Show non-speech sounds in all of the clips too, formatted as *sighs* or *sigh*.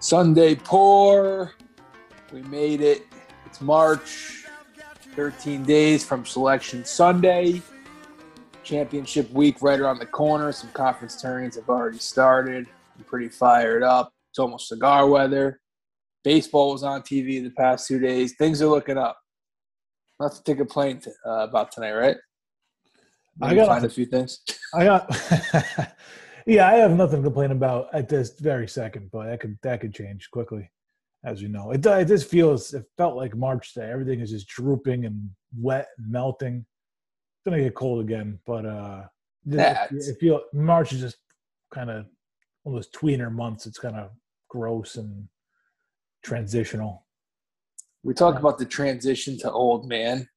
Sunday pour. We made it. It's March. 13 days from Selection Sunday. Championship week right around the corner. Some conference tournaments have already started. I'm pretty fired up. It's almost cigar weather. Baseball was on TV the past two days. Things are looking up. Nothing to complain to, uh, about tonight, right? I got find a few things. I got. *laughs* *laughs* yeah, I have nothing to complain about at this very second, but that could that could change quickly, as you know. It it just feels it felt like March day. Everything is just drooping and wet and melting. It's gonna get cold again, but uh, it, it feel March is just kind of one of those tweener months. It's kind of gross and transitional. We talk about the transition to old man.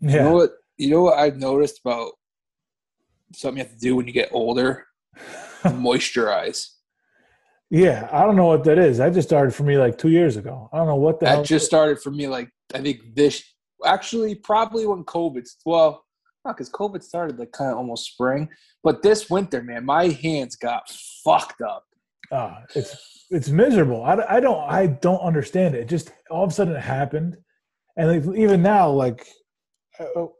Yeah. You know what? You know what I've noticed about something you have to do when you get older? *laughs* Moisturize. yeah. I don't know what that is. That just started for me like two years ago. I don't know what the hell. That just started for me. Like I think this actually probably when COVID. Well, because COVID started like kind of almost spring, but this winter, man, my hands got fucked up. Ah, it's it's miserable. I, I don't I don't understand it. Just all of a sudden it happened, and like, even now, like uh,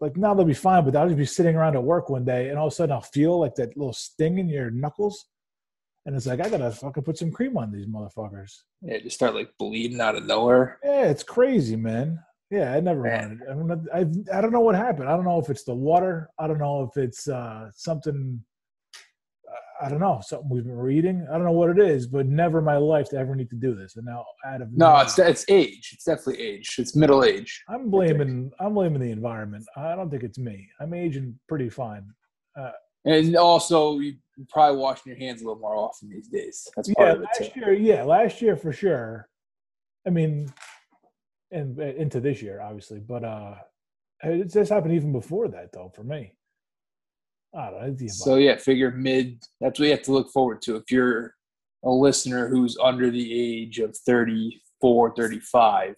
like now they'll be fine, but I'll just be sitting around at work one day, and all of a sudden I'll feel like that little sting in your knuckles, and it's like I gotta fucking put some cream on these motherfuckers. Yeah, just start like bleeding out of nowhere. Yeah, it's crazy, man. Yeah, I never Man. wanted. I, mean, I I don't know what happened. I don't know if it's the water. I don't know if it's uh, something. I don't know something we've been reading. I don't know what it is, but never in my life to ever need to do this. And now, out of No, it's it's age. It's definitely age. It's middle age. I'm blaming I'm blaming the environment. I don't think it's me. I'm aging pretty fine. And also, you probably washing your hands a little more often these days. That's part Yeah, of it last too. year, yeah, last year for sure. I mean, and uh, into this year, obviously, but uh it just happened even before that, though. For me, I don't know. So yeah, figure mid. That's what you have to look forward to if you're a listener who's under the age of 34, 35.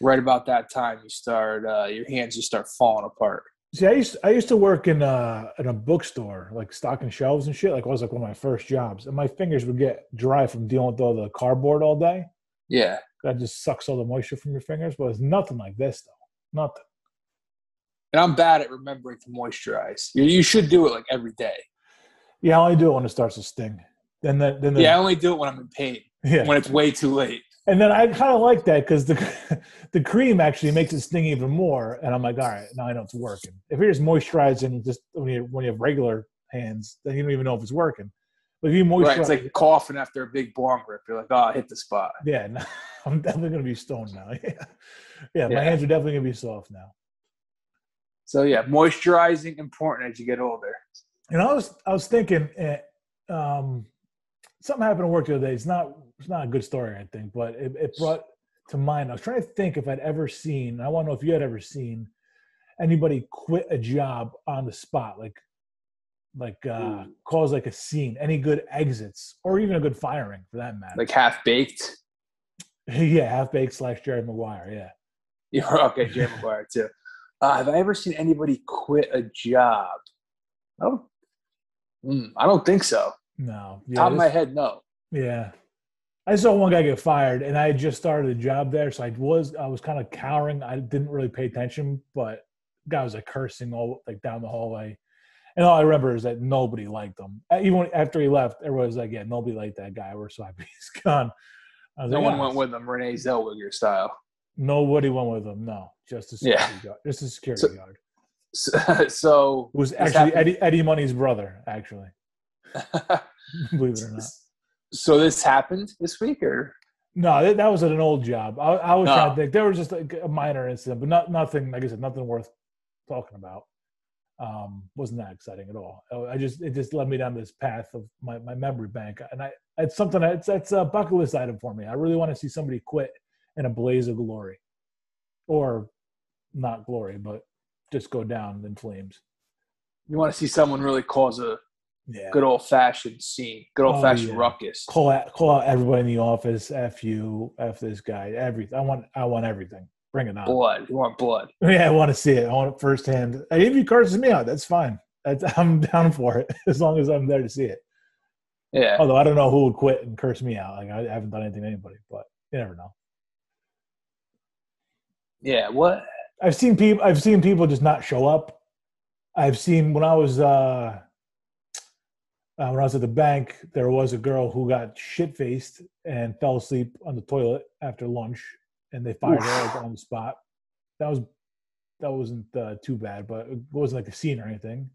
Right about that time, you start uh, your hands just start falling apart. See, I used I used to work in a in a bookstore, like stocking shelves and shit. Like it was like one of my first jobs, and my fingers would get dry from dealing with all the cardboard all day. Yeah, That just sucks all the moisture from your fingers. But it's nothing like this, though. Nothing. And I'm bad at remembering to moisturize. You, you should do it like every day. Yeah, I only do it when it starts to sting. Then the, then the, Yeah, I only do it when I'm in pain. yeah. When it's way too late. And then I kind of like that because the *laughs* the cream actually makes it sting even more. And I'm like, all right, now I know it's working. If you're just moisturizing just when you when you have regular hands, then you don't even know if it's working. But if you moisturize, Right, it's like coughing after a big bong rip. You're like, oh, I hit the spot. yeah, no, *laughs* I'm definitely gonna be stoned now. Yeah, *laughs* yeah, my Yeah. hands are definitely gonna be soft now. So yeah, moisturizing important as you get older. And I was I was thinking, eh, um, something happened at work the other day. It's not it's not a good story, I think, but it, it brought to mind. I was trying to think if I'd ever seen. I want to know if you had ever seen anybody quit a job on the spot, like like uh, Ooh. cause like a scene. Any good exits, or even a good firing for that matter. Like half baked. *laughs* yeah, half baked slash Jerry Maguire. Yeah. *laughs* You're okay, Jerry Maguire too. Uh, have I ever seen anybody quit a job? I don't. Mm, I don't think so. No. Yeah, Top of my head, no. Yeah. I saw one guy get fired and I had just started a job there. So I was I was kind of cowering. I didn't really pay attention, but guy was like cursing all like down the hallway. And all I remember is that nobody liked him. Even after he left, everyone was like, Yeah, nobody liked that guy. We're so *laughs* happy he's gone. No like, one "Yeah." went with him, Renee Zellweger style. Nobody went with him. No, just a Yeah. security guard. Just a security So- guard. *laughs* So, so It was actually Eddie, Eddie Money's brother, actually. *laughs* Believe it or not. so this happened this week, or No, that, that was at an old job. I, I was trying to think. There was just like a minor incident, but not nothing. Like I said, nothing worth talking about. Um, wasn't that exciting at all. I I just it just led me down this path of my, my memory bank, and I it's something that's that's a bucket list item for me. I really want to see somebody quit in a blaze of glory, or not glory, but just go down in flames. you want to see someone really cause a Yeah, good old fashioned scene, good Oh, old fashioned yeah. ruckus? call out call out everybody in the office. F you, f this guy. Everything. I want I want everything. Bring it on. Blood. You want blood. *laughs* Yeah, I want to see it. I want it firsthand. And if he curses me out, that's fine. That's, *laughs* I'm down for it *laughs* as long as I'm there to see it. Yeah. Although I don't know who would quit and curse me out. Like I haven't done anything to anybody, but you never know. Yeah. What? I've seen people. I've seen people just not show up. I've seen when I was uh, uh, when I was at the bank, there was a girl who got shit faced and fell asleep on the toilet after lunch, and they fired her on the spot. That was that wasn't uh, too bad, but it wasn't like a scene or anything.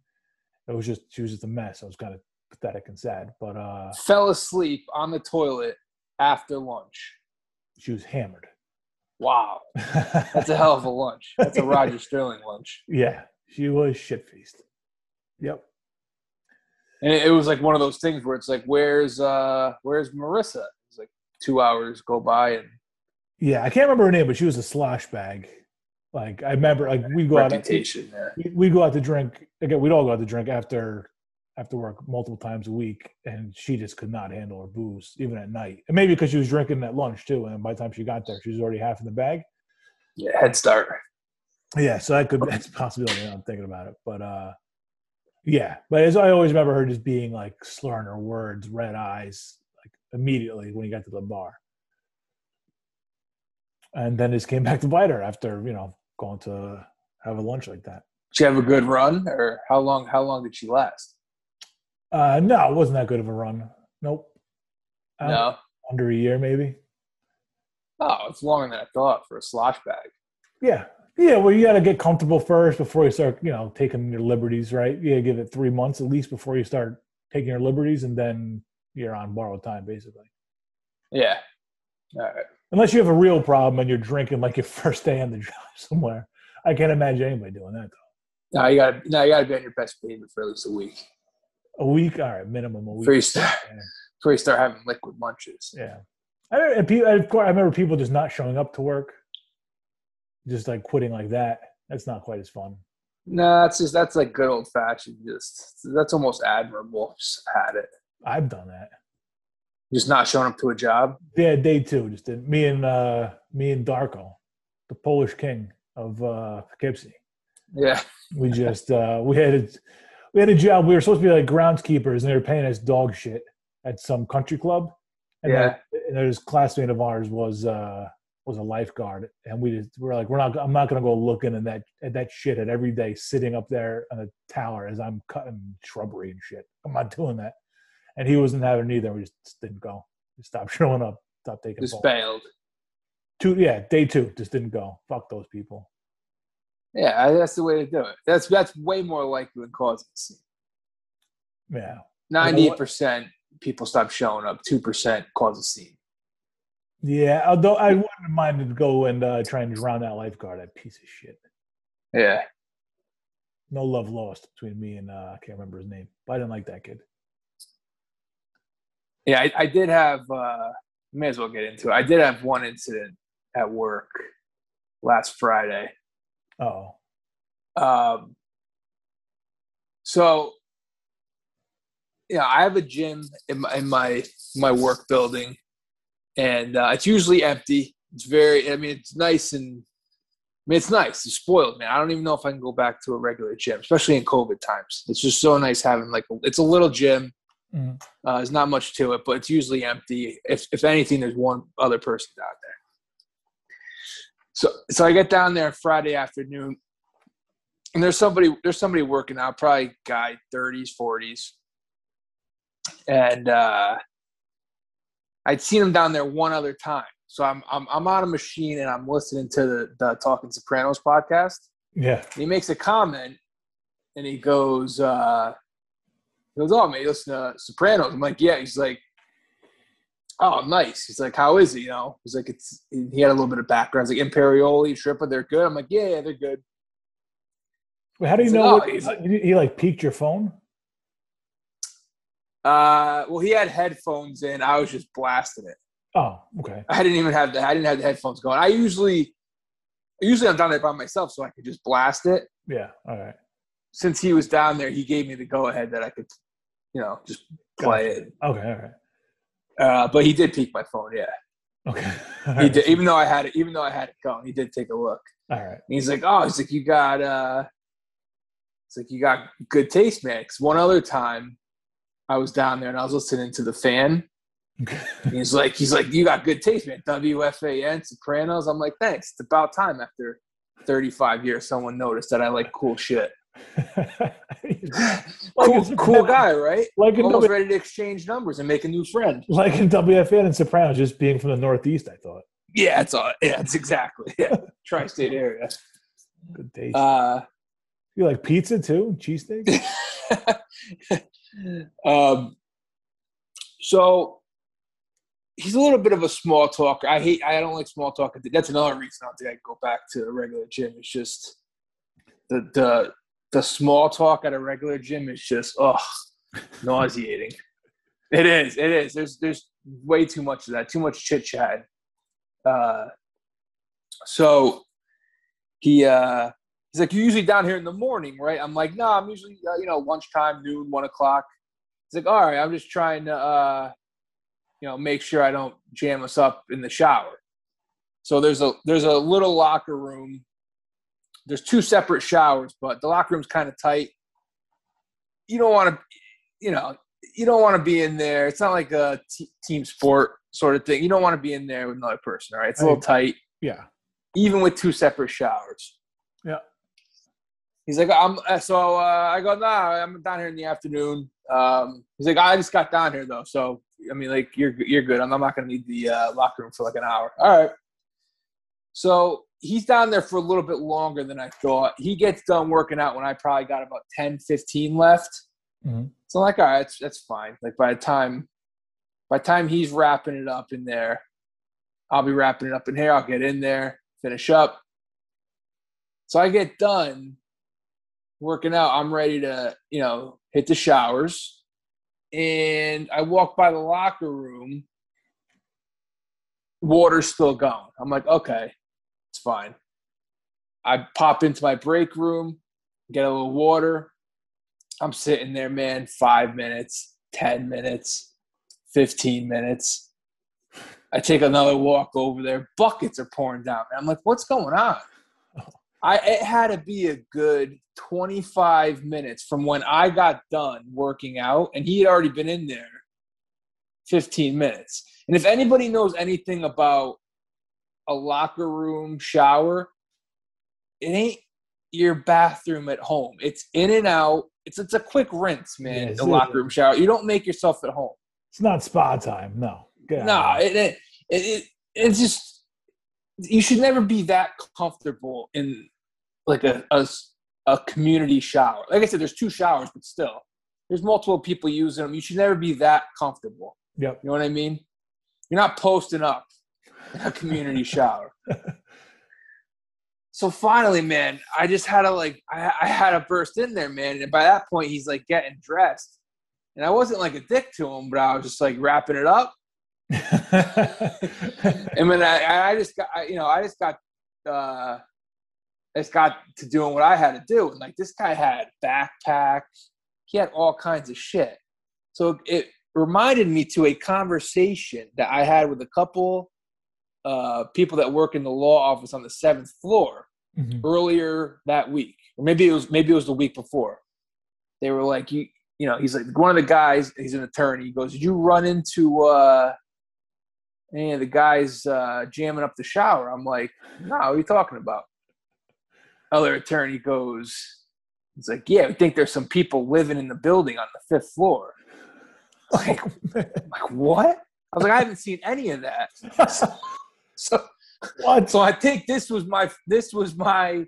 It was just she was just a mess. I was kind of pathetic and sad, but uh, Fell asleep on the toilet after lunch. she was hammered. Wow. That's a hell of a lunch. That's a Roger *laughs* Sterling lunch. yeah, she was shit faced. Yep. And it it was like one of those things where it's like, where's uh where's Marissa? It's like two hours go by and Yeah, I can't remember her name, but she was a slosh bag. Like I remember, like we go out, reputation there. we we go out to drink again. We'd all go out to drink after after work multiple times a week, and she just could not handle her booze even at night. And maybe because she was drinking at lunch too, and by the time she got there, she was already half in the bag. Yeah, head start. Yeah, so that could *laughs* that's a possibility. I'm thinking about it, but uh, yeah. But as I always remember her just being like slurring her words, red eyes, like immediately when he got to the bar, and then just came back to bite her after you know going to have a lunch like that. Did she have a good run, or how long? How long did she last? Uh, no, it wasn't that good of a run. Nope. Um, no. under a year maybe. Oh, it's longer than I thought for a slosh bag. Yeah. Yeah, well, you got to get comfortable first before you start, you know, taking your liberties, right? You got to give it three months at least before you start taking your liberties, and then you're on borrowed time, basically. Yeah. All right. Unless you have a real problem and you're drinking like your *laughs* first day on the job somewhere. I can't imagine anybody doing that, though. No, you gotta now you gotta be on your best behavior for at least a week. A week, all right, minimum a week. Before you start Yeah. before you start having liquid lunches. yeah. I, don't- of course, I remember people just not showing up to work, just like quitting like that. That's not quite as fun. No, that's just that's like good old fashioned. Just that's almost admirable. Just had it. I've done that. Just not showing up to a job. Yeah, day two. Just did me and uh me and Darko, the Polish king of uh Poughkeepsie. Yeah. We just uh we had a, we had a job. We were supposed to be like groundskeepers, and they were paying us dog shit at some country club. And Yeah. then, and there's classmate of ours was uh was a lifeguard, and we just we're like we're not. I'm not gonna go looking in that at that shit at every day sitting up there on a tower as I'm cutting shrubbery and shit. I'm not doing that. And he wasn't having it either. We just didn't go. We stopped *laughs* showing up. Stopped taking Just bailed. Two, yeah, day two, just didn't go. Fuck those people. Yeah, that's the way to do it. That's that's way more likely than causing a scene. Yeah, Ninety-eight percent people stop showing up. Two percent cause a scene. yeah. Although I wouldn't mind to go and uh, try and drown that lifeguard, that piece of shit. Yeah. No love lost between me and uh, I can't remember his name, but I didn't like that kid. Yeah, I, I did have. uh May as well get into it. I did have one incident at work last Friday. Oh, Um, so, yeah, I have a gym in my in my, my work building, and uh, it's usually empty. It's very, I mean, it's nice and. I mean, it's nice. It's spoiled, man. I don't even know if I can go back to a regular gym, especially in COVID times. It's just so nice having like a, it's a little gym. Mhm. Uh, there's not much to it, but it's usually empty. If if anything, there's one other person down there. So so I get down there Friday afternoon, and there's somebody there's somebody working out, probably guy 30s, 40s, and uh, I'd seen him down there one other time. So I'm I'm I'm on a machine and I'm listening to the, the Talking Sopranos podcast. yeah. He makes a comment, and he goes, uh, he goes, "Oh man, you listen to Sopranos?" I'm like, "Yeah." He's like, "Oh, nice." He's like, "How is it?" You know, he's like, "It's." He had a little bit of background. He's like, "Imperioli, Schirripa, they're good." I'm like, "Yeah, yeah, they're good." Wait, how do you So, know? no, what, he's- he, he like peeked your phone? Uh, well, he had headphones in. I was just blasting it. Oh, okay. I didn't even have the. I didn't have the headphones going. I usually, usually I'm down there by myself, so I could just blast it. Yeah. All right. Since he was down there, he gave me the go ahead that I could, you know, just play it. Okay. All right. Uh, but he did peek my phone. Yeah, Okay. *laughs* he did. Even though I had it, even though I had it going, he did take a look. All right. And he's like, "Oh, he's like, you got, uh, it's like you got good taste, man." 'Cause one other time, I was down there and I was listening to the fan. he's like, he's like, you got good taste, man. WFAN, Sopranos. I'm like, thanks. It's about time after 35 years, someone noticed that I like cool shit. *laughs* cool, cool guy, right? Like almost w- ready to exchange numbers and make a new friend. Like in WFAN and Sopranos, just being from the Northeast, I thought. Yeah, it's all. Yeah, it's exactly. Yeah, *laughs* tri-state area. Good taste. Uh, you like pizza too? Cheesesteak? *laughs* um, so he's a little bit of a small talker. I hate. I don't like small talk. That's another reason I don't think I go back to a regular gym. It's just the the the small talk at a regular gym is just oh *laughs* nauseating. It is. It is. There's there's way too much of that. Too much chit chat. Uh, so he uh, he's like, you're usually down here in the morning, right? I'm like, no, I'm usually uh, you know lunchtime, noon, one o'clock. He's like, all right, I'm just trying to uh, you know make sure I don't jam us up in the shower. So there's a there's a little locker room. There's two separate showers, but the locker room's kind of tight. You don't want to, you know, you don't want to be in there. It's not like a t- team sport sort of thing. You don't want to be in there with another person, right? It's a little tight. Yeah. Even with two separate showers. Yeah. He's like, I'm uh, so uh, I go, nah, I'm down here in the afternoon. Um, he's like, I just got down here though, so I mean, like you're you're good. I'm, I'm not gonna need the uh, locker room for like an hour. All right. So he's down there for a little bit longer than I thought. He gets done working out when I probably got about 10, 15 left. Mm-hmm. So I'm like, all right, that's, that's fine. Like by the time by the time he's wrapping it up in there, I'll be wrapping it up in here. I'll get in there, finish up. So I get done working out. I'm ready to, you know, hit the showers. And I walk by the locker room. Water's still going. I'm like, okay, it's fine. I pop into my break room, get a little water. I'm sitting there, man, five minutes, 10 minutes. 15 minutes. I take another walk over there. Buckets are pouring down. I'm like, what's going on? I it had to be a good 25 minutes from when I got done working out, and he had already been in there 15 minutes. And if anybody knows anything about a locker room shower, it ain't your bathroom at home. It's in and out. It's it's a quick rinse, man. Yeah, the locker room shower. You don't make yourself at home. It's not spa time. No. No, it, it, it, it's just you should never be that comfortable in like a, a, a community shower. Like I said, there's two showers, but still, there's multiple people using them. You should never be that comfortable. Yep. You know what I mean? You're not posting up a community shower. So finally, man, I just had to like I, I had to burst in there, man. And by that point, he's like getting dressed, and I wasn't like a dick to him, but I was just like wrapping it up. *laughs* and then I, I just got, I, you know, I just got, uh, I just got to doing what I had to do. And like this guy had backpacks, he had all kinds of shit. So it reminded me to a conversation that I had with a couple uh, people that work in the law office on the seventh floor mm-hmm. earlier that week, or maybe it was maybe it was the week before. They were like, "You you know, he's like one of the guys. He's an attorney. He goes, "Did you run into uh, any of the guys uh, jamming up the shower?" I'm like, "No, what are you talking about?" Other attorney goes, "He's like, yeah, we think there's some people living in the building on the fifth floor." *laughs* Like, like what? I was like, I haven't seen any of that. *laughs* What? so I think this was my this was my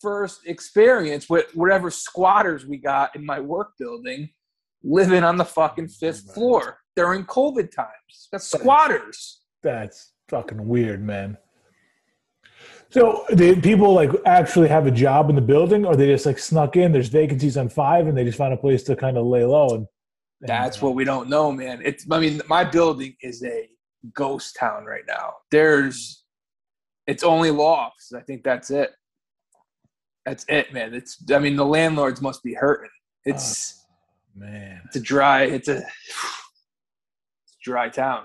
first experience with whatever squatters we got in my work building living on the fucking oh, fifth floor during COVID times. That's squatters. That's fucking weird, man. So did people like actually have a job in the building or they just like snuck in? There's vacancies on five and they just found a place to kind of lay low and, and that's what we don't know, man. It's I mean, my building is a ghost town right now. There's it's only law offices. I think that's it. That's it, man. It's I mean the landlords must be hurting. It's oh, man. It's a dry. It's a, it's a dry town.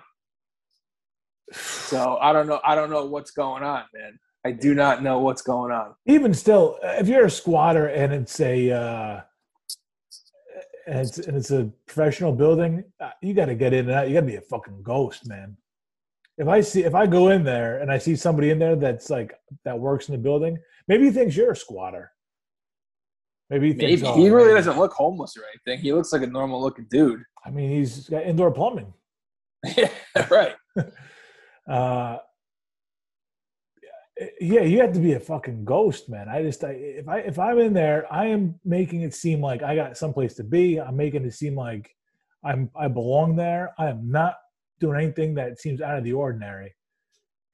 So I don't know. I don't know what's going on, man. I do not know what's going on. Even still, if you're a squatter and it's a uh, and it's and it's a professional building. uh, You got to get in and out. You got to be a fucking ghost, man. If I see if I go in there and I see somebody in there that's like that works in the building, maybe he thinks you're a squatter. Maybe he thinks Maybe oh, he really man. doesn't look homeless or anything. He looks like a normal looking dude. I mean, he's got indoor plumbing. yeah, *laughs* *laughs* right. Uh, yeah, you have to be a fucking ghost, man. I just, I, if I if I'm in there, I am making it seem like I got someplace to be. I'm making it seem like I'm I belong there. I am not doing anything that seems out of the ordinary.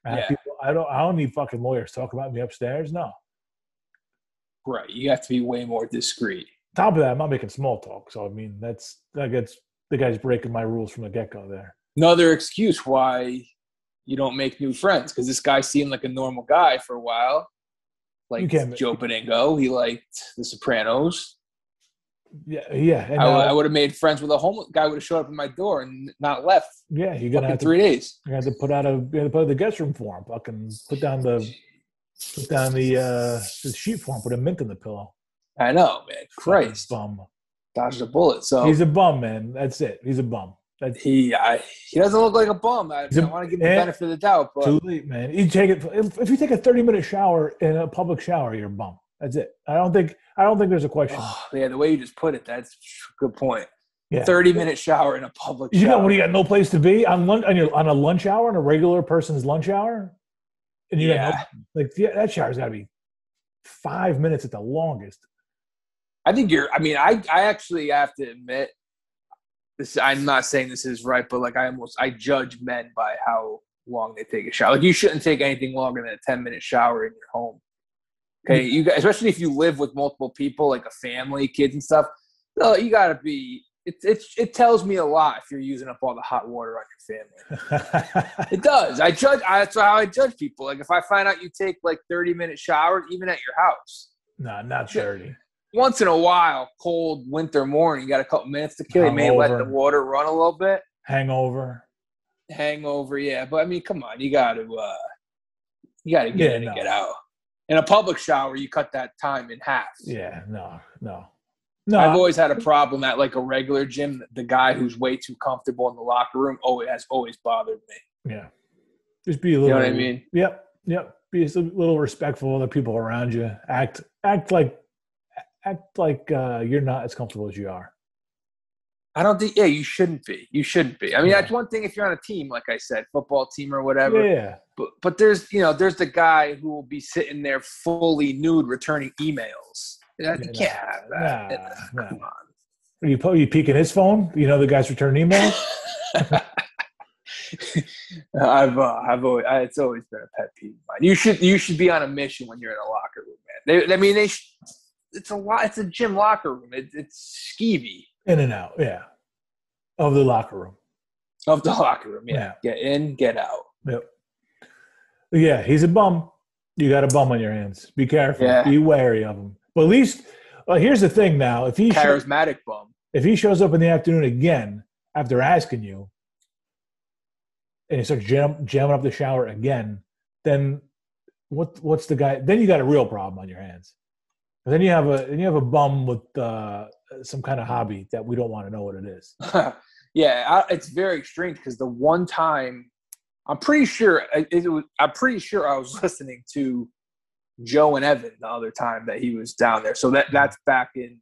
I, Yeah. people, I don't. I don't need fucking lawyers talking about me upstairs. No. Right. You have to be way more discreet. Top of that, I'm not making small talk. So I mean, that's that gets the guy's breaking my rules from the get go there. Another excuse why you don't make new friends because this guy seemed like a normal guy for a while. Like Joe Benigno, he liked The Sopranos. Yeah, yeah, and, I, uh, would have made friends with a homeless guy. Would have showed up at my door and not left. yeah. You're gonna have to three days. You had to put out a you had to put out the guest room for him. Fucking put down the put down the uh the sheet for him. Put a mint in the pillow. I know, man. Christ, bum. dodged a bullet. So He's a bum, man. That's it. He's a bum. That's he, I, he doesn't look like a bum. I, a- want to give him the benefit of the doubt, but too late, man. You take it if, if you take a thirty minute shower in a public shower, you're a bum. That's it. I don't think I don't think there's a question. oh, yeah, the way you just put it, that's a good point. yeah. Thirty minute shower in a public You shower. got what you got? No place to be on lunch on your on a lunch hour, on a regular person's lunch hour, and you yeah, got no, like yeah, that shower's got to be five minutes at the longest. I think you're. I mean, I I actually have to admit, this. I'm not saying this is right, but like I almost I judge men by how long they take a shower. Like you shouldn't take anything longer than a 10 minute shower in your home. Okay, you guys, especially if you live with multiple people, like a family, kids, and stuff. No, you got to be. It, it, it tells me a lot if you're using up all the hot water on your family. *laughs* It does. I judge. I, that's how I judge people. Like if I find out you take like 30 minute showers, even at your house, no, not thirty. once in a while, cold winter morning, you got a couple minutes to kill. You may let the water run a little bit, Hangover. hangover. Yeah, but I mean, come on, you got to, uh, you got to get Yeah, in and get out. In a public shower, you cut that time in half. Yeah, no, no, no. I've always had a problem at like a regular gym. The guy who's way too comfortable in the locker room always has always bothered me. yeah, just be a little. You know what I mean? Yep, yep. Be a little respectful of the people around you. Act, act like, act like uh, you're not as comfortable as you are. I don't think. Yeah, you shouldn't be. You shouldn't be. I mean, Yeah. that's one thing if you're on a team, like I said, football team or whatever. Yeah, But but there's you know there's the guy who will be sitting there fully nude returning emails. Yeah, you Yeah, can't have that. Nah, nah. Come on. Are you po- you peeking his phone? You know the guy's returning emails. *laughs* I've uh, I've always I, it's always been a pet peeve of mine. You should you should be on a mission when you're in a locker room, man. They, I mean, they sh- it's a lot. It's a gym locker room. It, it's skeevy In and out. Yeah, of the locker room. of the locker room. Yeah. Yeah. get in, get out. Yep. Yeah, he's a bum. You got a bum on your hands. Be careful. Yeah. Be wary of him. But at least, well, here's the thing. Now, if he Charismatic bum. if he shows up in the afternoon again after asking you, and he starts jam, jamming up the shower again, then what? What's the guy? Then you got a real problem on your hands. And then you have a then you have a bum with uh, some kind of hmm. hobby that we don't want to know what it is. *laughs* yeah, I, it's very strange because the one time, I'm pretty sure it, it was, I'm pretty sure I was *laughs* listening to Joe and Evan the other time that he was down there. So that that's back in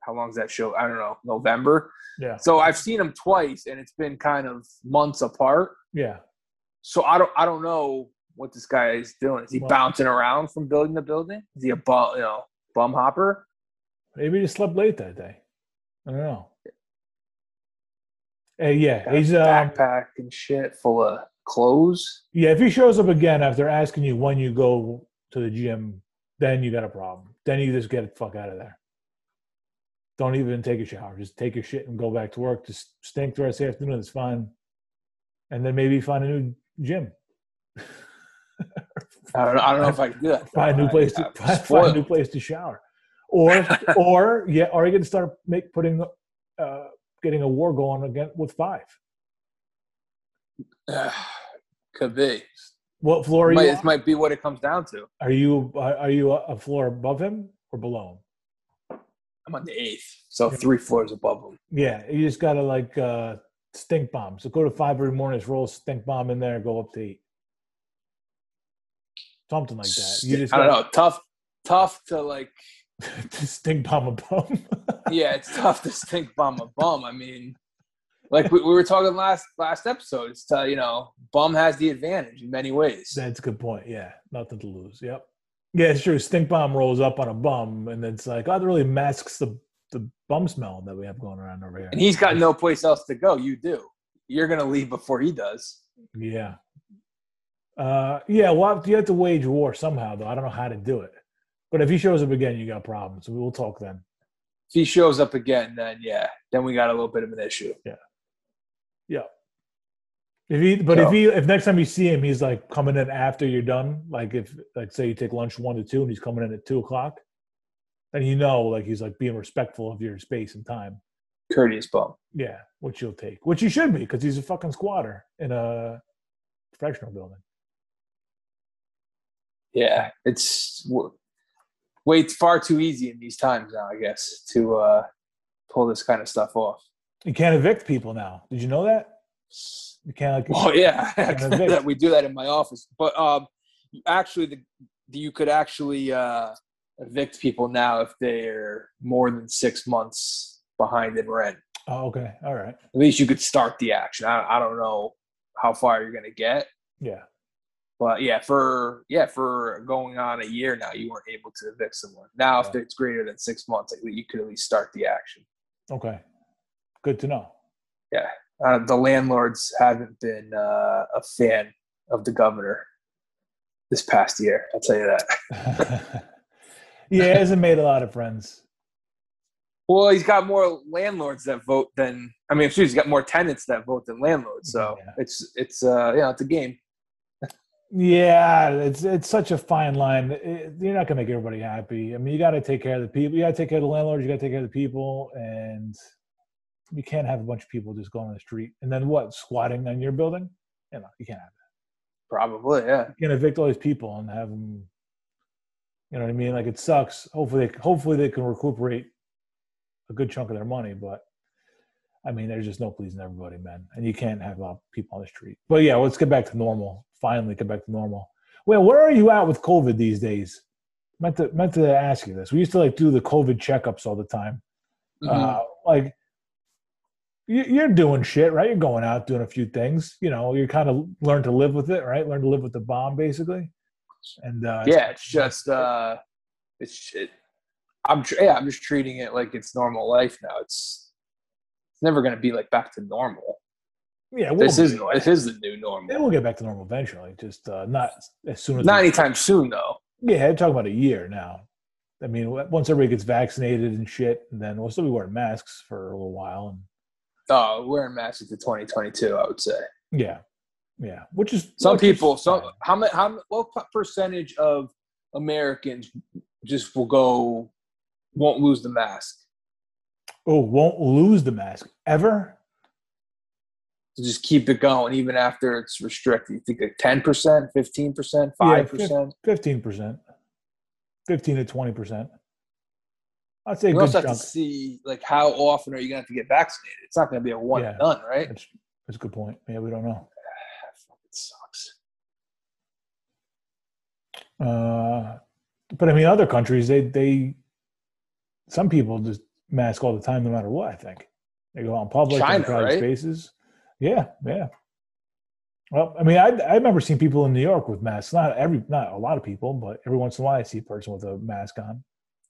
how long is that show? I don't know, November. Yeah, So I've seen him twice, and it's been kind of months apart. yeah. So I don't I don't know what this guy is doing. Is he Well- bouncing around from building to building? Is he a bum, you know, bum hopper? Maybe he slept late that day. I don't know. Hey, yeah, Got a he's um, backpack and shit full of clothes. Yeah, if he shows up again after asking you when you go to the gym, then you got a problem. Then you just get the fuck out of there. Don't even take a shower. Just take your shit and go back to work. Just stink the rest of the afternoon. It's fine. And then maybe find a new gym. I don't know. I don't know if I can do that. Find a new place to find, find a new place to shower. Or *laughs* or yeah, or you can start make putting uh getting a war going again with five. Could be. What floor are Might, you? this might be what it comes down to. Are you are you a floor above him or below him? I'm on the eighth, so Yeah. three floors above him. Yeah, you just gotta like uh stink bomb. So go to five every morning, just roll a stink bomb in there, and go up to eight. Something like that. You just I don't know. Tough, tough to like. *laughs* stink bomb a bum. *laughs* Yeah, it's tough to stink bomb a bum. I mean, like we, we were talking last last episode. It's to, you know, bum has the advantage in many ways. That's a good point. Yeah, nothing to lose. Yep. Yeah, it's true. Stink bomb rolls up on a bum, and it's like, oh, that really masks the the bum smell that we have going around over here. And he's got no place else to go. You do. You're gonna leave before he does. Yeah. Uh, yeah. Well, you have to wage war somehow, though. I don't know how to do it. But if he shows up again, you got problems. We'll talk then. If he shows up again, then yeah, then we got a little bit of an issue. Yeah. Yeah. If he, but So- if he, if next time you see him, he's like coming in after you're done. Like if, like, say you take lunch one to two, and he's coming in at two o'clock, then you know, like he's like being respectful of your space and time. Courteous bum. Yeah, which you'll take, which he should be, because he's a fucking squatter in a professional building. Yeah, it's way far too easy in these times now. I guess to uh, pull this kind of stuff off. You can't evict people now. Did you know that? You can't like. Well, yeah, that *laughs* we do that in my office. But um, actually, the you could actually uh, evict people now if they're more than six months behind in rent. Oh, okay, all right. At least you could start the action. I, I don't know how far you're going to get, Yeah, but yeah, for yeah for going on a year now, you weren't able to evict someone. Now, if it's greater than six months, you could at least start the action. okay. Good to know. Yeah, uh, the landlords haven't been uh, a fan of the governor this past year. I'll tell you that. *laughs* *laughs* yeah, he hasn't made a lot of friends. Well, he's got more landlords that vote than I mean, excuse, me, he's got more tenants that vote than landlords. So Yeah. it's it's uh yeah, it's a game. Yeah, it's it's such a fine line. It- you're not gonna make everybody happy. I mean, you got to take care of the people. You got to take care of the landlords. You got to take care of the people, and you can't have a bunch of people just going on the street and then what squatting on your building. You know, you can't have that. Probably, yeah. You can evict all these people and have them. You know what I mean? Like it sucks. Hopefully, they, hopefully they can recuperate a good chunk of their money, but I mean, there's just no pleasing everybody, man. And you can't have a people on the street. But yeah, let's get back to normal. Finally, get back to normal. Well, where are you at with COVID these days? Meant to meant to ask you this. We used to like do the COVID checkups all the time. Mhm. Uh, like you, you're doing shit, right? You're going out doing a few things. You know, you kind of learn to live with it, right? Learn to live with the bomb, basically. And uh, yeah, it's just uh it's it, I'm tr- yeah, I'm just treating it like it's normal life now. It's it's never going to be like back to normal. Yeah, we'll, This is this is the new normal. it will get back to normal eventually. Just uh, not as soon as Not anytime soon though. Yeah, I'm talking about a year now. I mean, once everybody gets vaccinated and shit, and then we'll still be wearing masks for a little while. And Oh, wearing masks into 2022, I would say. yeah, yeah, which is Some which is people, some how many, how what percentage of Americans just will go, won't lose the mask? oh won't lose the mask ever. To just keep it going even after it's restricted. You think like ten percent, fifteen percent, five percent? Fifteen percent, fifteen to twenty percent. I'd say We also have chunk. to see like how often are you going to have to get vaccinated? It's not going to be a one Yeah. and done, right? That's, that's a good point. Yeah, we don't know. It sucks. Uh, but I mean, other countries, they they some people just mask all the time, no matter what. I think they go out in public, in China, crowded right? spaces. Yeah, yeah. Well, I mean, I I remember seeing people in New York with masks. Not every, not a lot of people, but every once in a while, I see a person with a mask on.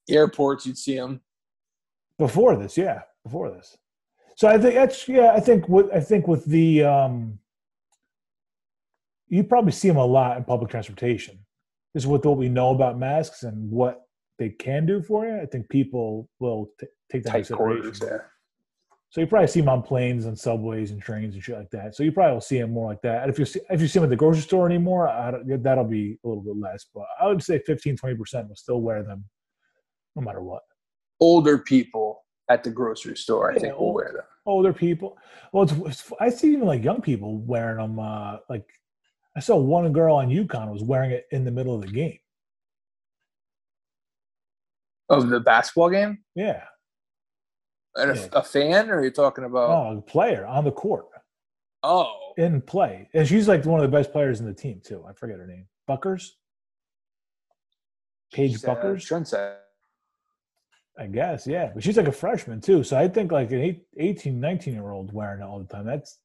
Airports, you'd see them. Before this, yeah, before this. So I think that's yeah. I think with I think with the um, you probably see them a lot in public transportation. Just with what we know about masks and what they can do for you, I think people will t- take that into Tight quarters, consideration. yeah. So you probably see them on planes and subways and trains and shit like that. So you probably will see them more like that. And if you see, if you see them at the grocery store anymore, I don't, that'll be a little bit less. But I would say 15, 20 percent will still wear them, no matter what. Older people at the grocery store, I Yeah, think, will wear them. older people. Well, it's, it's I see even like young people wearing them. Uh, like I saw one girl on UConn was wearing it in the middle of the game. Of the basketball game? Yeah, a, Yeah. a fan, or are you talking about? Oh, a player on the court Oh, in play, and she's like one of the best players in the team too. I forget her name. Bueckers. Paige she's, uh, Bueckers. Trendsetter. I guess, yeah. But she's like a freshman too. So I think like an eight, 18, 19 year old wearing it all the time. That's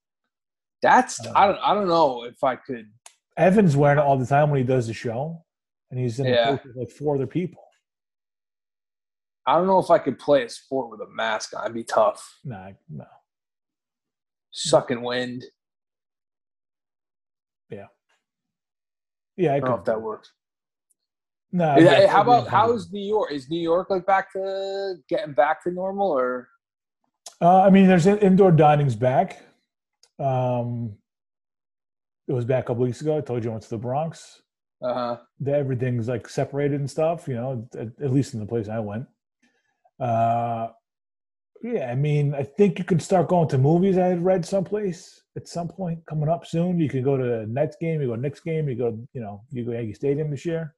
That's Uh, I don't I don't know if I could. Evan's wearing it all the time when he does the show. And he's in Yeah. with like four other people. I don't know if I could play a sport with a mask on. It'd be tough. Nah, no. Sucking wind. Yeah, I I don't know if that works. Nah, yeah, how about how's New York? Is New York like back to getting back to normal or? Uh, I mean, there's in- indoor dining's back. Um, it was back a couple weeks ago. I told you I went to the Bronx. Uh huh. Everything's like separated and stuff. You know, at, at least in the place I went. Uh, yeah, I mean, I think you can start going to movies. I had read someplace at some point coming up soon. You can go to Nets game. You go to Knicks game. You go, you know, you go Yankee Stadium this year.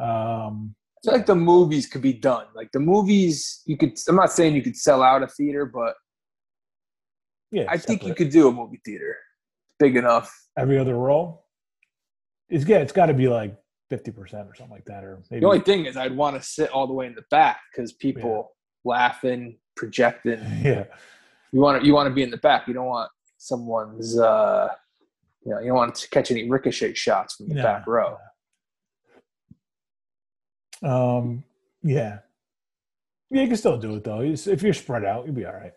Um, I feel like the movies could be done. Like the movies, you could. I'm not saying you could sell out a theater, but yeah, I think you could do a movie theater big enough. every other row. It's yeah, it's got to be like fifty percent or something like that, or maybe The only thing is, I'd want to sit all the way in the back because people laughing, projecting. *laughs* yeah, You want to you want to be in the back. You don't want someone's. uh You know, you don't want to catch any ricochet shots from the No, back row. Um, yeah, yeah, you can still do it though. If you're spread out, you'll be all right.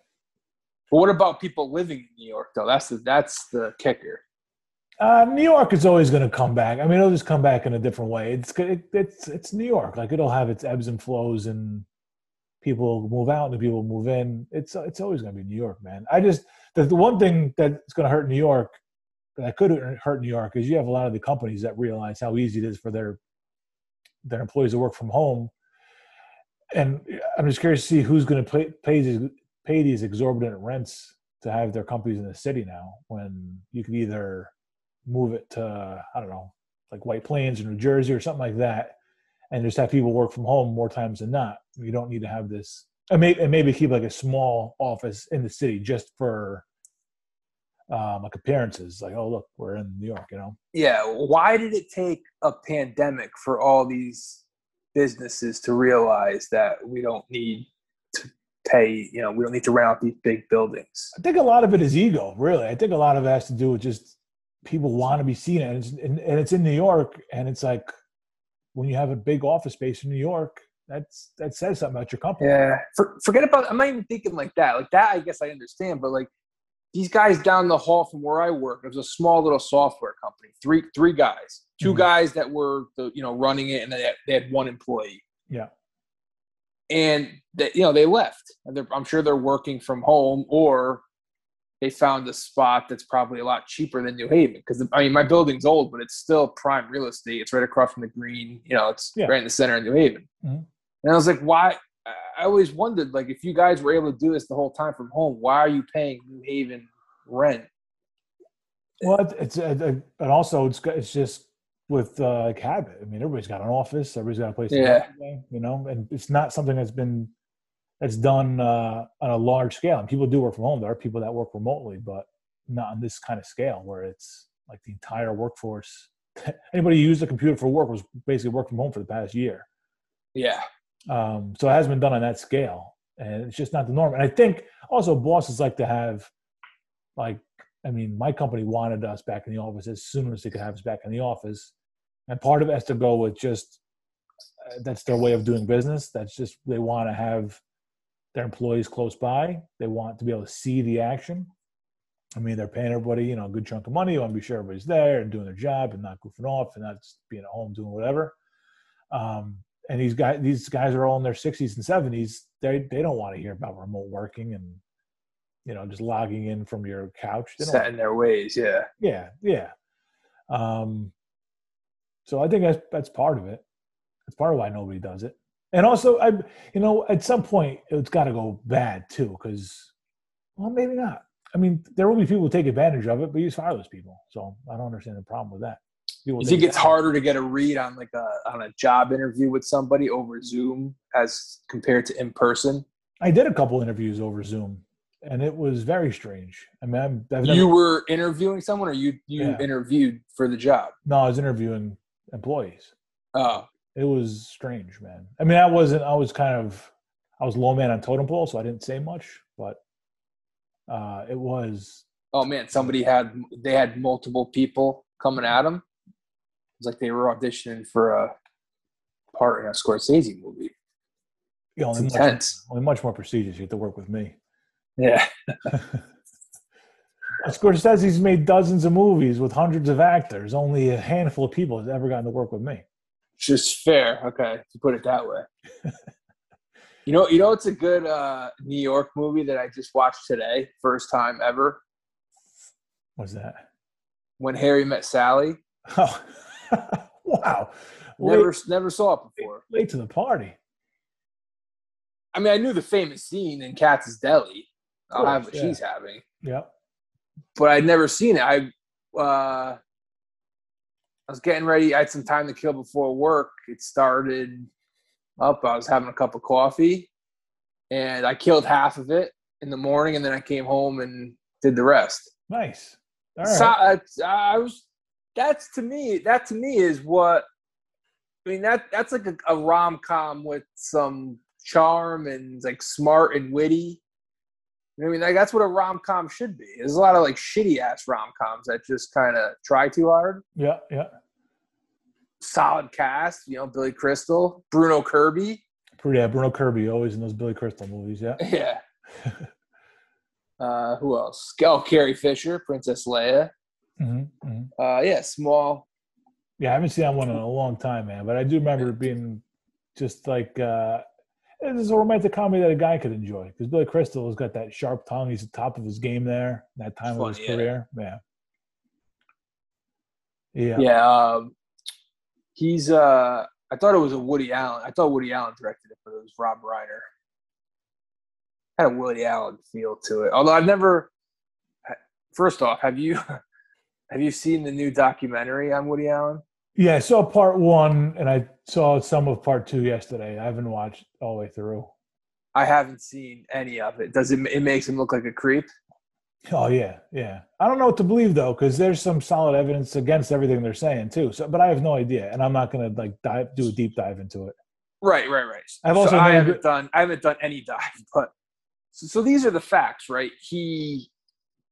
But what about people living in New York though? That's the that's the kicker. Uh, New York is always going to come back. I mean, it'll just come back in a different way. It's it, it's it's New York. Like it'll have its ebbs and flows, and people move out and people move in. It's it's always going to be New York, man. I just the, the one thing that's going to hurt New York that could hurt New York is you have a lot of the companies that realize how easy it is for their their employees to work from home, and I'm just curious to see who's going to pay pay these pay these exorbitant rents to have their companies in the city now when you could either move it to I don't know, like White Plains or New Jersey or something like that, and just have people work from home more times than not. You don't need to have this, and maybe, and maybe keep like a small office in the city just for um, like appearances. Like, oh look, we're in New York, you know. Yeah. Why did it take a pandemic for all these businesses to realize that we don't need to pay? You know, we don't need to rent out these big buildings. I think a lot of it is ego, really. I think a lot of it has to do with just people want to be seen, and it's, and, and it's in New York, and it's like when you have a big office space in New York, that's that says something about your company. Yeah. For, forget about. I'm not even thinking like that. Like that, I guess I understand. But like these guys down the hall from where I work, it was a small little software company. Three three guys, 2 Mhm. guys that were the you know running it, and they had, they had one employee. Yeah. And they, you know they left, and they're, I'm sure they're working from home or they found a spot that's probably a lot cheaper than New Haven because I mean my building's old, but it's still prime real estate. It's right across from the green. You know, it's Yeah. right in the center of New Haven. Mhm. And I was like, why? I- always wondered, like, if you guys were able to do this the whole time from home, why are you paying New Haven rent? Well, it- it's uh, uh, and also it's it's just with uh, like habit. I mean, everybody's got an office, everybody's got a place to Yeah. today, you know, and it's not something that's been that's done uh, on a large scale. And people do work from home. There are people that work remotely, but not on this kind of scale where it's like the entire workforce. *laughs* Anybody who used a computer for work was basically work from home for the past year. Yeah, Um, so it hasn't been done on that scale, and it's just not the norm. And I think also bosses like to have, like, I mean, my company wanted us back in the office as soon as they could have us back in the office, and part of it has to go with just uh, that's their way of doing business. That's just they want to have their employees close by. They want to be able to see the action. I mean, they're paying everybody, you know, a good chunk of money. You want to be sure everybody's there and doing their job and not goofing off and not just being at home doing whatever. Um, and these guys, these guys are all in their sixties and seventies. They they don't want to hear about remote working and you know just logging in from your couch. They set in their ways. Yeah, yeah, yeah. Um, so I think that's that's part of it. That's part of why nobody does it. And also, I, you know, at some point it's got to go bad too, because, well, maybe not. I mean, there will be people who take advantage of it, but you just fire those people. So I don't understand the problem with that. People you think it's harder to get a read on like a on a job interview with somebody over Zoom as compared to in person? I did a couple interviews over Zoom, and it was very strange. I mean, I've never, You were interviewing someone, or you you Yeah. interviewed for the job? no, I was interviewing employees. Oh, It was strange, man. I mean, I wasn't. I was kind of. I was low man on totem pole, so I didn't say much. But uh, it was. oh man! Somebody had they had multiple people coming at them. It was like they were auditioning for a part in a Scorsese movie. It's only much, intense. only much more prestigious. You have to work with me. Yeah. *laughs* *laughs* Scorsese's made dozens of movies with hundreds of actors. Only a handful of people has ever gotten to work with me. Just fair, okay, to put it that way. *laughs* you know, you know, it's a good uh, New York movie that I just watched today, first time ever. What's that? When Harry Met Sally. *laughs* Oh, *laughs* wow! Never, late, never saw it before. late to the party. I mean, I knew the famous scene in Katz's Deli. I'll course, have what yeah. she's having, Yep. but I'd never seen it. I, uh, I was getting ready. I had some time to kill before work. It started up. I was having a cup of coffee, and I killed half of it in the morning, and then I came home and did the rest. Nice. All right. So, I, I was. That's to me. That to me is what. I mean that that's like a, a rom com with some charm and like smart and witty. You know what I mean, like that's what a rom com should be. There's a lot of like shitty ass rom coms that just kind of try too hard. yeah. Yeah. Solid cast, you know, Billy Crystal, Bruno Kirby. Yeah. Bruno Kirby always in those Billy Crystal movies. Yeah. *laughs* Yeah. uh, who else? Oh, Carrie Fisher, Princess Leia. hmm hmm Uh, yeah, small. Yeah. I haven't seen that one in a long time, man. But I do remember it being just like. uh this is a romantic comedy that a guy could enjoy because Billy Crystal has got that sharp tongue. He's at the top of his game there, that time of his yeah. career. Yeah. Yeah. Yeah, um, he's. Uh, I thought it was a Woody Allen. I thought Woody Allen directed it, but it was Rob Reiner. Had a Woody Allen feel to it. Although I've never. First off, have you *laughs* have you seen the new documentary on Woody Allen? Yeah, I saw part one and I saw some of part two yesterday. I haven't watched all the way through. I haven't seen any of it. Does it? It makes him look like a creep. Oh yeah, yeah. I don't know what to believe though, because there's some solid evidence against everything they're saying too. So, but I have no idea, and I'm not gonna like dive, do a deep dive into it. Right, right, right. I've So also I haven't done I haven't done any dive, *laughs* but so, so these are the facts, right? He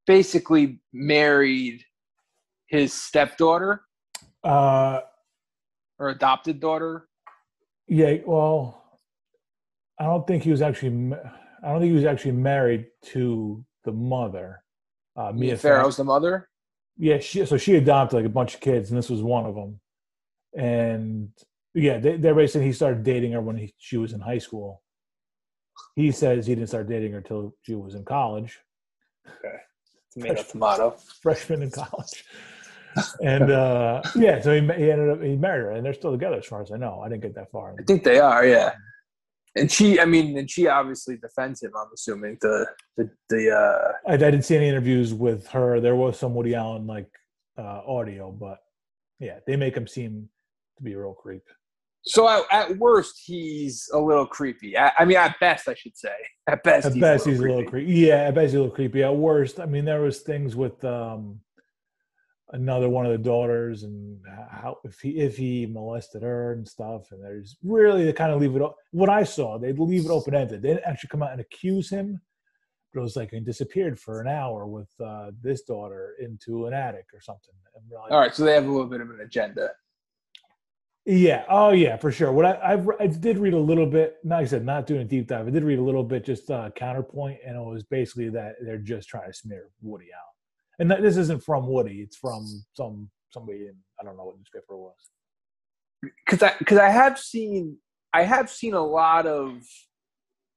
basically married his stepdaughter Uh, or adopted daughter. yeah. Well, I don't think he was actually. ma- I don't think he was actually married to the mother. Uh, Mia Mia Farrow. Farrow's the mother. Yeah, she so she adopted like a bunch of kids, and this was one of them. And yeah, they, they're basically he started dating her when he, she was in high school. He says he didn't start dating her till she was in college, Okay, Tomato, tomato. *laughs* freshman in college. And *laughs* uh, yeah, so he, he ended up he married her, and they're still together as far as I know. I didn't get that far. I think they are, yeah. And she, I mean, and she obviously defends him. I'm assuming the the the. uh I, I didn't see any interviews with her. There was some Woody Allen like uh, audio, but yeah, they make him seem to be a real creep. So at, at worst, he's a little creepy. I, I mean, at best, I should say. At best, At he's, best, a he's a little creepy. creepy. Yeah, at best, he's a little creepy. At worst, I mean, there was things with um, another one of the daughters and how if he if he molested her and stuff. And there's really they kind of leave it. What I saw, they leave it open ended. They didn't actually come out and accuse him, but it was like he disappeared for an hour with uh, this daughter into an attic or something. And we're All right, so they have a little bit of an agenda. Yeah. Oh, yeah, for sure. What I I've, I did read a little bit. Like I said, not doing a deep dive. I did read a little bit, just uh, counterpoint, and it was basically that they're just trying to smear Woody Allen. And that, this isn't from Woody; it's from some somebody in I don't know what newspaper it was. because I because I have seen I have seen a lot of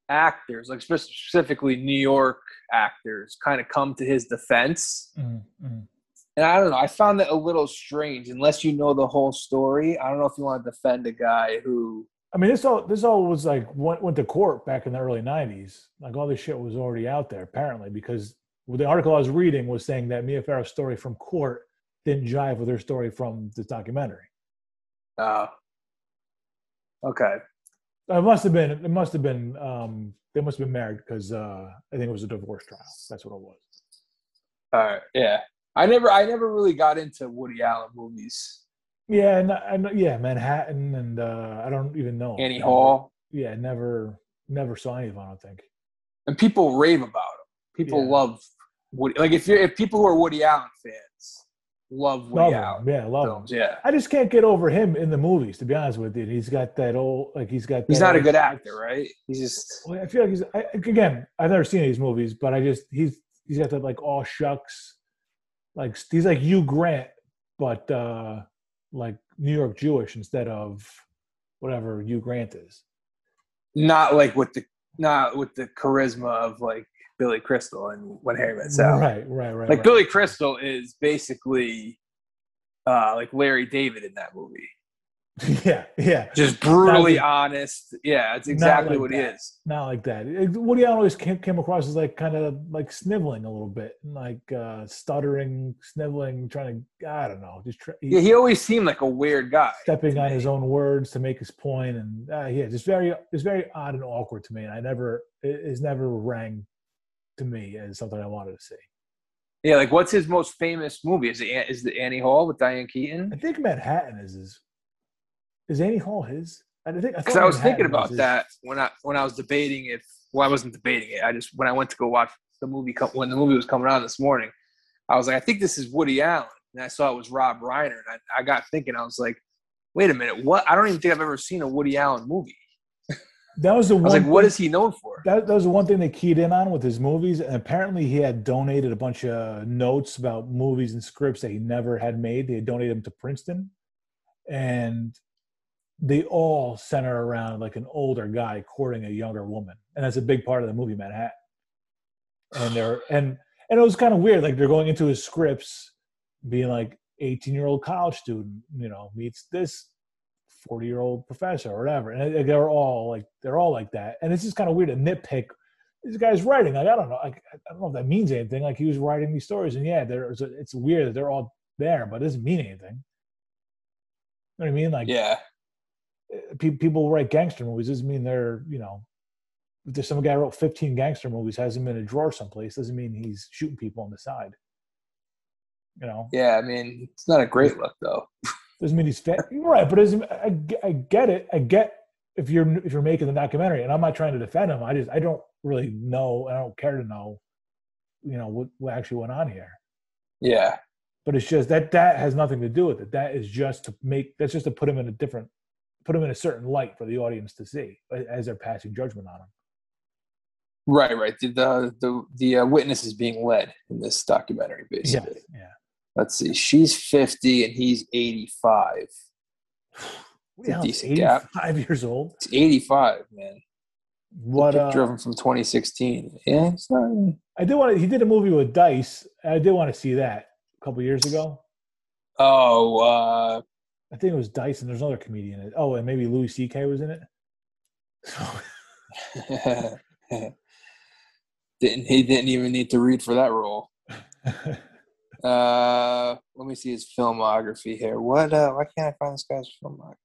actors, like specifically New York actors, kind of come to his defense. Mm-hmm. And I don't know. I found that a little strange. Unless you know the whole story, I don't know if you want to defend a guy who. I mean, this all this all was like went went to court back in the early '90s. Like all this shit was already out there, apparently, because the article I was reading was saying that Mia Farrow's story from court didn't jive with her story from this documentary. Uh, okay. It must have been. It must have been. Um, they must have been married because uh, I think it was a divorce trial. That's what it was. All right. Yeah. I never. I never really got into Woody Allen movies. Yeah, and I know, yeah, Manhattan, and uh, I don't even know Annie Hall. Yeah, never, never saw any of them. I don't think. And people rave about him. People Yeah. love Woody. Like if you're if people who are Woody Allen fans love Woody Love Allen him. Yeah, love films. him. Yeah. I just can't get over him in the movies. To be honest with you, he's got that old like he's got. He's not a good actor, right? He's just Well, I feel like he's I, again. I've never seen these movies, but I just he's he's got that like all shucks, like he's like Hugh Grant, but uh like New York Jewish instead of whatever Hugh Grant is. not like with the not with the charisma of like Billy Crystal and When Harry Met Sally. Right, right, right. Like right. Billy Crystal is basically uh like Larry David in that movie. *laughs* yeah, yeah. Just brutally like- honest. Yeah, it's exactly like what he that. is. Not like that. Woody Allen always came, came across as like kind of like sniveling a little bit, and like uh stuttering, sniveling, trying to I don't know, just try, Yeah, he always seemed like a weird guy. stepping on me. his own words to make his point and uh, yeah just very it's very odd and awkward to me and i never it has never rang to me as something i wanted to see Yeah, like what's his most famous movie? Is it is the Annie Hall with Diane Keaton? i think manhattan is his is annie hall his i think Because I was thinking about that when I when I was debating if well I wasn't debating it. I just when I went to go watch the movie when the movie was coming on this morning, I was like, I think this is Woody Allen, and I saw it was Rob Reiner, and I, I got thinking, I was like, wait a minute, what? I don't even think I've ever seen a Woody Allen movie. That was the one was like, what thing- is he known for? that, that was the one thing they keyed in on with his movies and apparently he had donated a bunch of notes about movies and scripts that he never had made they had donated them to princeton and they all center around like an older guy courting a younger woman and that's a big part of the movie manhattan and they're and and it was kind of weird like they're going into his scripts being like 18 year old college student you know meets this 40 year old professor or whatever. And they- they're all like they're all like that. And it's just kind of weird to nitpick this guy's writing. Like i don't know like, i don't know if that means anything. Like he was writing these stories and yeah there's a, it's weird that they're all there but it doesn't mean anything. You know what i mean? Like Yeah, eh, pe- people write gangster movies doesn't mean they're you know if there's some guy who wrote 15 gangster movies has them in a drawer someplace doesn't mean he's shooting people on the side. You know? Yeah. I mean, it's not a great look though. *laughs* doesn't mean he's fit right but I, get- I get it i get if you're if you're making the documentary and i'm not trying to defend him i just i don't really know i don't care to know you know what, what actually went on here. Yeah, but it's just that that has nothing to do with it. That is just to make that's just to put him in a different put him in a certain light for the audience to see as they're passing judgment on him. Right, right. The the the, the uh, witness is being led in this documentary, yeah basically. yeah Let's see, she's fifty and he's eighty-five. What the hell, decent gap. years old It's eighty-five, man. what uh, picture of him from 2016. Yeah, not. i did want to he did a movie with dice i did want to see that a couple years ago Oh, uh, I think it was Dice, and there's another comedian. in it. Oh, and maybe Louis C.K. was in it. So, *laughs* didn't he didn't even need to read for that role. *laughs* Uh, let me see his filmography here. What? Uh, why can't I find this guy's filmography?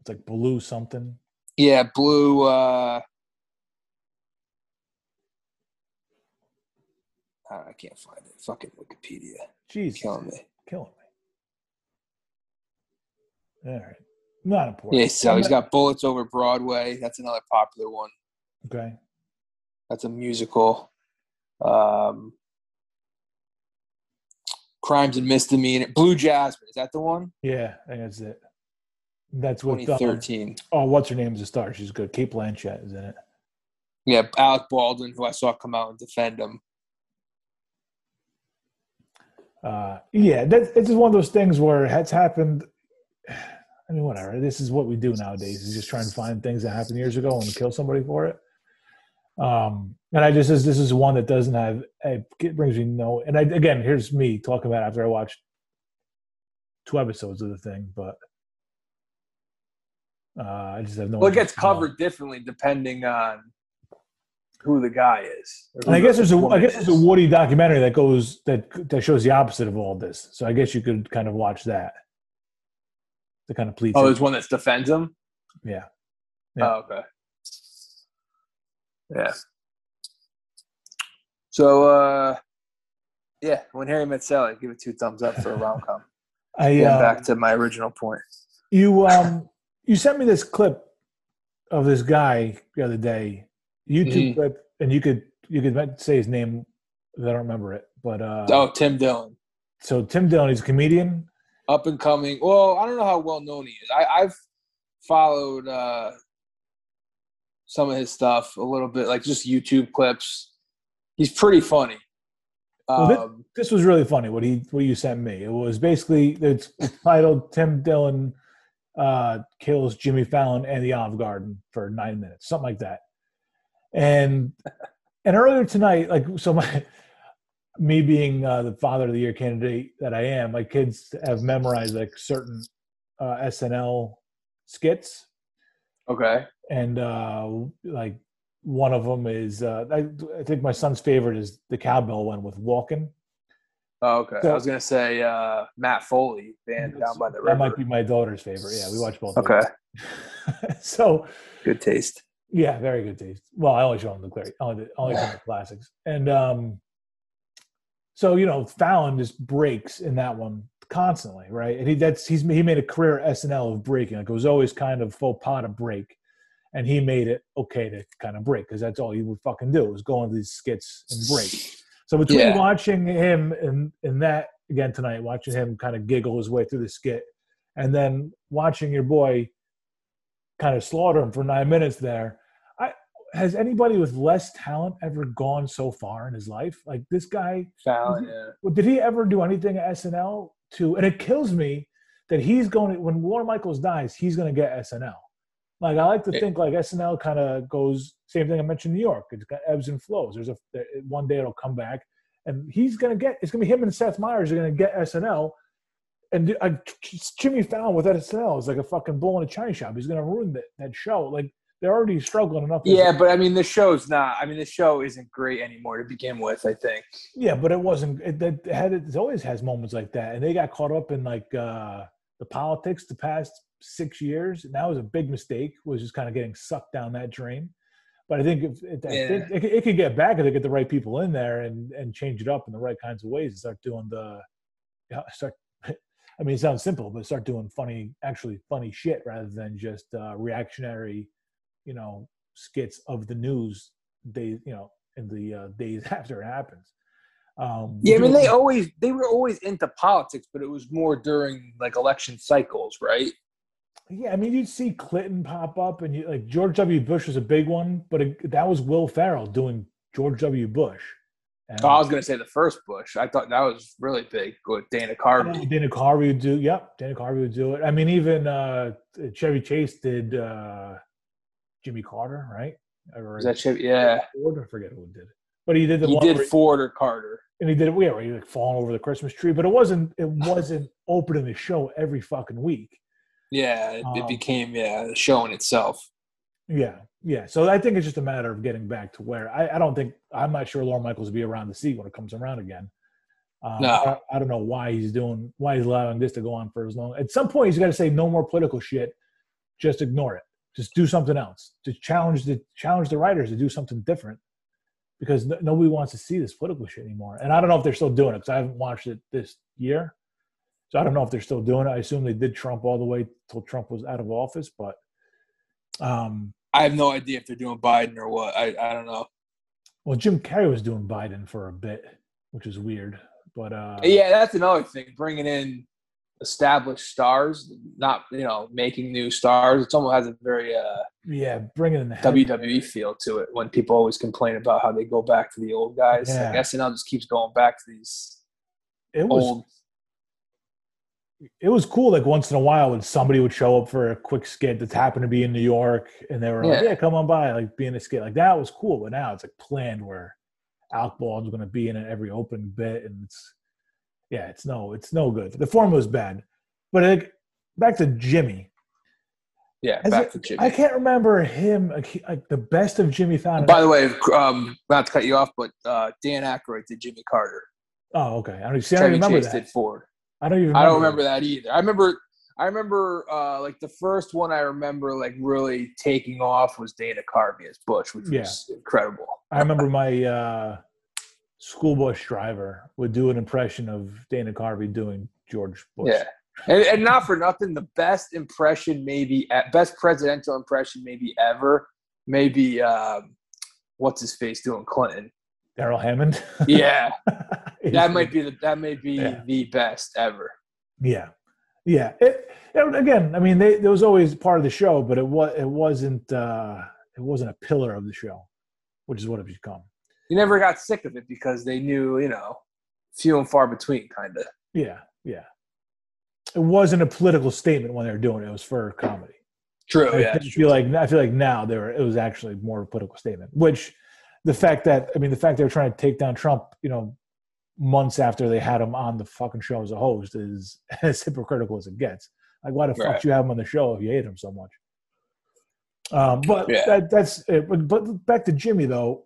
it's like Blue something. Yeah, Blue. Uh, ah, I can't find it. Fucking Wikipedia, Jeez, killing me. killing me. All right, not important. Yeah, so he's got Bullets Over Broadway. That's another popular one. okay. That's a musical. Um, Crimes and Misdemeanor. Blue Jasmine. Is that the one? Yeah, I think that's it. That's what um, 2013. oh, what's her name is a star. She's good. Cate Blanchett is in it. Yeah, Alec Baldwin, who I saw come out and defend him. Uh, yeah, that's it's just one of those things where it's happened. *sighs* I mean, whatever. This is what we do nowadays: is just try and find things that happened years ago and kill somebody for it. Um, and I just this this is one that doesn't have it brings me no. And I again, here's me talking about after I watched two episodes of the thing, but uh, I just have no. Well, it gets interest to know. covered differently depending on who the guy is. And I guess there's a I guess there's a. Woody documentary that goes that that shows the opposite of all this. So I guess you could kind of watch that. To kind of please. Oh, there's one that defends him. yeah. Yeah. Oh, okay. Yeah. So, uh, yeah, when Harry met Sally, give it two thumbs up for a rom com. *laughs* I Getting uh, back to my original point. you um you sent me this clip of this guy the other day, YouTube Mhm. clip, and you could you could say his name. I don't remember it, but uh, Oh, Tim Dillon. so Tim Dillon, he's a comedian. up and coming. Well, I don't know how well known he is. I, I've followed uh, some of his stuff a little bit, like just YouTube clips. He's pretty funny. Well, thi- Um, this was really funny what he what you sent me. It was basically it's titled Tim Dillon uh, kills Jimmy Fallon and the Olive Garden for nine minutes, something like that. And and earlier tonight, like so my me being uh, the father of the year candidate that I am, my kids have memorized like certain uh, SNL skits, okay. and uh, like one of them is uh, I, I think my son's favorite is the cowbell one with Walken. Oh, okay. So- I was gonna say uh, Matt Foley, band down by the river. That might be my daughter's favorite. Yeah, we watch both. okay. *laughs* so Good taste. yeah, very good taste. Well, I only show them the clear, only the, only the classics, and um, so you know, Fallon just breaks in that one constantly, right? And he that's he's he made a career at SNL of breaking. Like it was always kind of faux pas to break, and he made it okay to kind of break because that's all he would fucking do was go on these skits and break. So between Yeah. watching him and in that again tonight, watching him kind of giggle his way through the skit, and then watching your boy kind of slaughter him for nine minutes there. I has anybody with less talent ever gone so far in his life? Like this guy, Fallon, yeah. did he ever do anything at SNL to? And it kills me that he's going to when Lorne Michaels dies, he's going to get SNL. Like I like to think like SNL kind of goes same thing I mentioned New York. It's got ebbs and flows. There's a one day it'll come back, and he's going to get. It's going to be him and Seth Meyers are going to get SNL. And uh, Jimmy Fallon with SNL is like a fucking bull in a china shop. He's going to ruin that, that show. Like they're already struggling enough. Yeah, but I mean, the show's not. I mean, the show isn't great anymore to begin with. I think. Yeah, but it wasn't. It, it had it always has moments like that, and they got caught up in like uh, the politics the past six years, and that was a big mistake. Was just kind of getting sucked down that drain. But I think if, it, I think it, could- it could get back if they get the right people in there and and change it up in the right kinds of ways and start doing the, yeah, start. *laughs* I mean, it sounds simple, but start doing funny, actually funny shit rather than just uh, reactionary, you know, skits of the news. Days, you know, in the uh, *laughs* days after it happens. Um, Yeah, I mean, they always they were always into politics, but it was more during like election cycles, right? Yeah, I mean, you'd see Clinton pop up, and you like George W. Bush was a big one, but it, that was Will Ferrell doing George W. Bush. And, Oh, I was gonna say the first Bush. I thought that was really big with Dana Carvey. Dana Carvey would do. Yep, Dana Carvey would do it. I mean, even uh, Chevy Chase did uh, Jimmy Carter, right? Or Was that Chevy? Yeah, Ford? I forget who did it, but he did the he one did Ford or Carter. and he did it. Yeah, where he like falling over the Christmas tree, but it wasn't. It wasn't opening the show every fucking week. Yeah, it, it Um, became yeah the show in itself. Yeah, yeah. So I think it's just a matter of getting back to where I, I don't think I'm not sure Lorne Michaels will be around to see when it comes around again. Um, No. I, I don't know why he's doing why he's allowing this to go on for as long. At some point, he's got to say no more political shit. Just ignore it. Just do something else. Just challenge the challenge the writers to do something different because no, nobody wants to see this political shit anymore. And I don't know if they're still doing it because I haven't watched it this year. So I don't know if they're still doing it. I assume they did Trump all the way till Trump was out of office, but um, I have no idea if they're doing Biden or what. I, I don't know. Well, Jim Carrey was doing Biden for a bit, which is weird. But uh, Yeah, that's another thing. Bringing in established stars, not you know making new stars. It almost has a very uh, yeah, bringing in the WWE feel to it. When people always complain about how they go back to the old guys, Yeah. like SNL just keeps going back to these It was old. it was cool. Like once in a while, when somebody would show up for a quick skit that's happened to be in New York, and they were like, Yeah. "Yeah, come on by," like being a skit like that was cool. But now it's like planned where Alec Baldwin's going to be in every open bit, and it's yeah, it's no, it's no good. The form was bad. But like back to Jimmy, Yeah, back it- to Jimmy. I can't remember him like, like the best of Jimmy Fallon. By the way, um, not to cut you off, but uh, Dan Aykroyd did Jimmy Carter. oh, okay. I don't see. I don't remember Chase that. did Ford. I don't even. I don't remember remember that either. I remember I remember uh, like the first one I remember like really taking off was Dana Carvey as Bush, which Yeah. was incredible. I remember my uh, school bus driver would do an impression of Dana Carvey doing George Bush. Yeah. And, and not for nothing, the best impression maybe best presidential impression maybe ever, maybe um, what's his face doing Clinton. Darrell Hammond. Yeah, *laughs* that might be the that may be Yeah. the best ever. Yeah, yeah. It, it- again, I mean, they, it was always part of the show, but it was it wasn't uh, it wasn't a pillar of the show, which is what it become. You never got sick of it because they knew, you know, few and far between, kind of. Yeah, yeah. It wasn't a political statement when they were doing it; it was for comedy. True. I yeah. feel like I feel like now there it was actually more of a political statement. Which the fact that I mean the fact they were trying to take down Trump, you know, months after they had him on the fucking show as a host is *laughs* as hypocritical as it gets. Like, why the fuck Right. you have him on the show if you hate him so much? Um, but Yeah. that, that's it. But, but back to Jimmy though,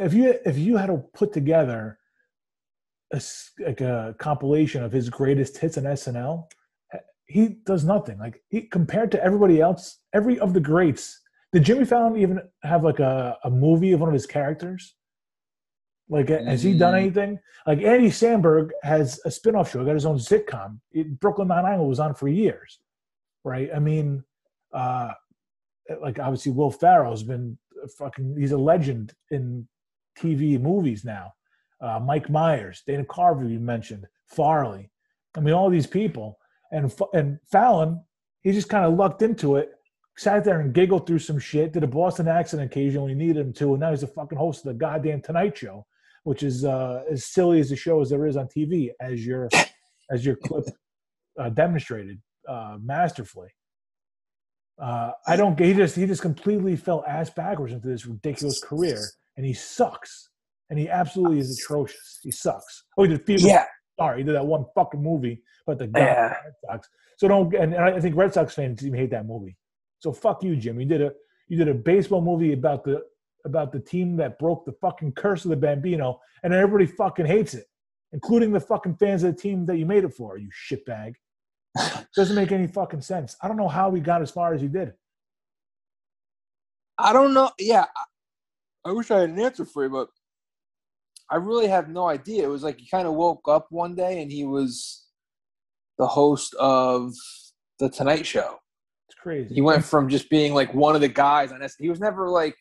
if you if you had to put together a like a compilation of his greatest hits on SNL, he does nothing. Like he compared to everybody else, every of the greats. Did Jimmy Fallon even have like a, a movie of one of his characters? Like, has he done Mm. anything? Like Andy Samberg has a spin-off show, got his own sitcom. It, Brooklyn Nine-Nine was on for years, right? I mean, uh, like obviously Will Ferrell has been a fucking, he's a legend in TV movies now. Uh, Mike Myers, Dana Carvey, you mentioned, Farley. I mean, all these people. And, and Fallon, he just kind of lucked into it, sat there and giggled through some shit, did a Boston accent occasionally needed him to, and now he's the fucking host of the goddamn Tonight Show, which is uh, as silly as the show as there is on TV, as your *laughs* as your clip uh, demonstrated uh, masterfully. Uh, I don't. He just he just completely fell ass backwards into this ridiculous career, and he sucks. And he absolutely is atrocious. He sucks. Oh, he did Fever Yeah. Star. He did that one fucking movie, but the guy Yeah. Red Sox. So don't. And, and I think Red Sox fans even hate that movie. So fuck you, Jim. You did a you did a baseball movie about the about the team that broke the fucking curse of the Bambino, and everybody fucking hates it, including the fucking fans of the team that you made it for. You shitbag. *laughs* Doesn't make any fucking sense. I don't know how he got as far as he did. I don't know. Yeah, I, wish I had an answer for you, but I really have no idea. It was like he kind of woke up one day and he was the host of the Tonight Show. It's crazy. He went from just being like one of the guys on S. He was never like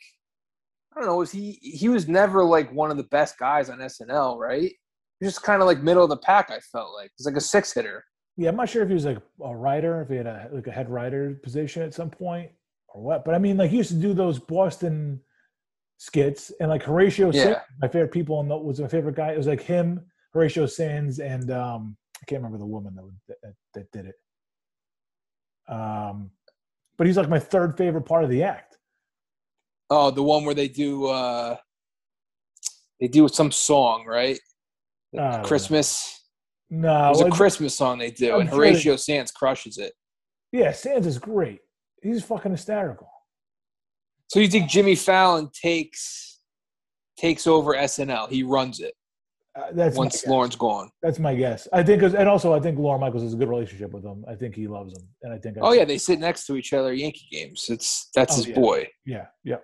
I don't know. Was he? He was never like one of the best guys on SNL, right? He was just kind of like middle of the pack. I felt like he's like a six hitter. Yeah, I'm not sure if he was like a writer, if he had a like a head writer position at some point or what. But I mean, like he used to do those Boston skits and like Horatio Yeah. Sanz, my favorite people on and was my favorite guy. It was like him, Horatio Sanz, and um I can't remember the woman that that, that did it. Um, but he's like my third favorite part of the act. Oh, the one where they do uh they do some song, right? Know. Christmas. No, It was a Christmas song they do, I'm and sure they- Horatio Sanz crushes it. yeah, Sanz is great. He's fucking hysterical. So you think Jimmy Fallon takes takes over SNL? He runs it Uh, that's once. Lorne's gone. That's my guess. I think, and also I think Lorne Michaels has a good relationship with him. I think he loves him, and I think. Oh yeah, they sit next to each other at Yankee games. It's that's Oh, his yeah. boy. yeah, yeah,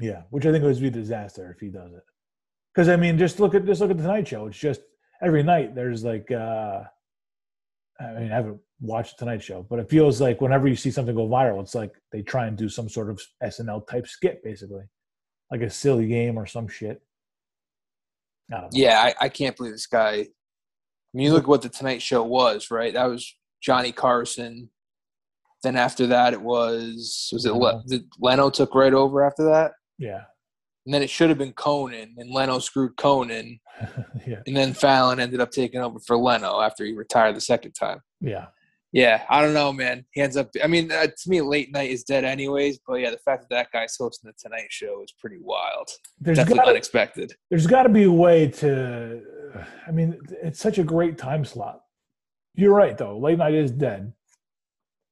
yeah. Which I think would be a disaster if he does it. Because I mean, just look at just look at the Tonight Show. It's just every night there's like. uh I mean, I haven't watched the Tonight Show, but it feels like whenever you see something go viral, it's like they try and do some sort of SNL type skit, basically, like a silly game or some shit. I. Yeah, I, I can't believe this guy. I mean, you look at what the Tonight Show was, right? That was Johnny Carson. Then after that, it was was it Le- Leno took right over after that, Yeah, and then it should have been Conan, and Leno screwed Conan, *laughs* yeah, and then Fallon ended up taking over for Leno after he retired the second time. yeah. Yeah, I don't know, man. He ends up. I mean, uh, to me, late night is dead, anyways. But yeah, the fact that that guy's hosting the Tonight Show is pretty wild. There's Definitely gotta- unexpected. there's got to be a way to i mean it's such a great time slot you're right though late night is dead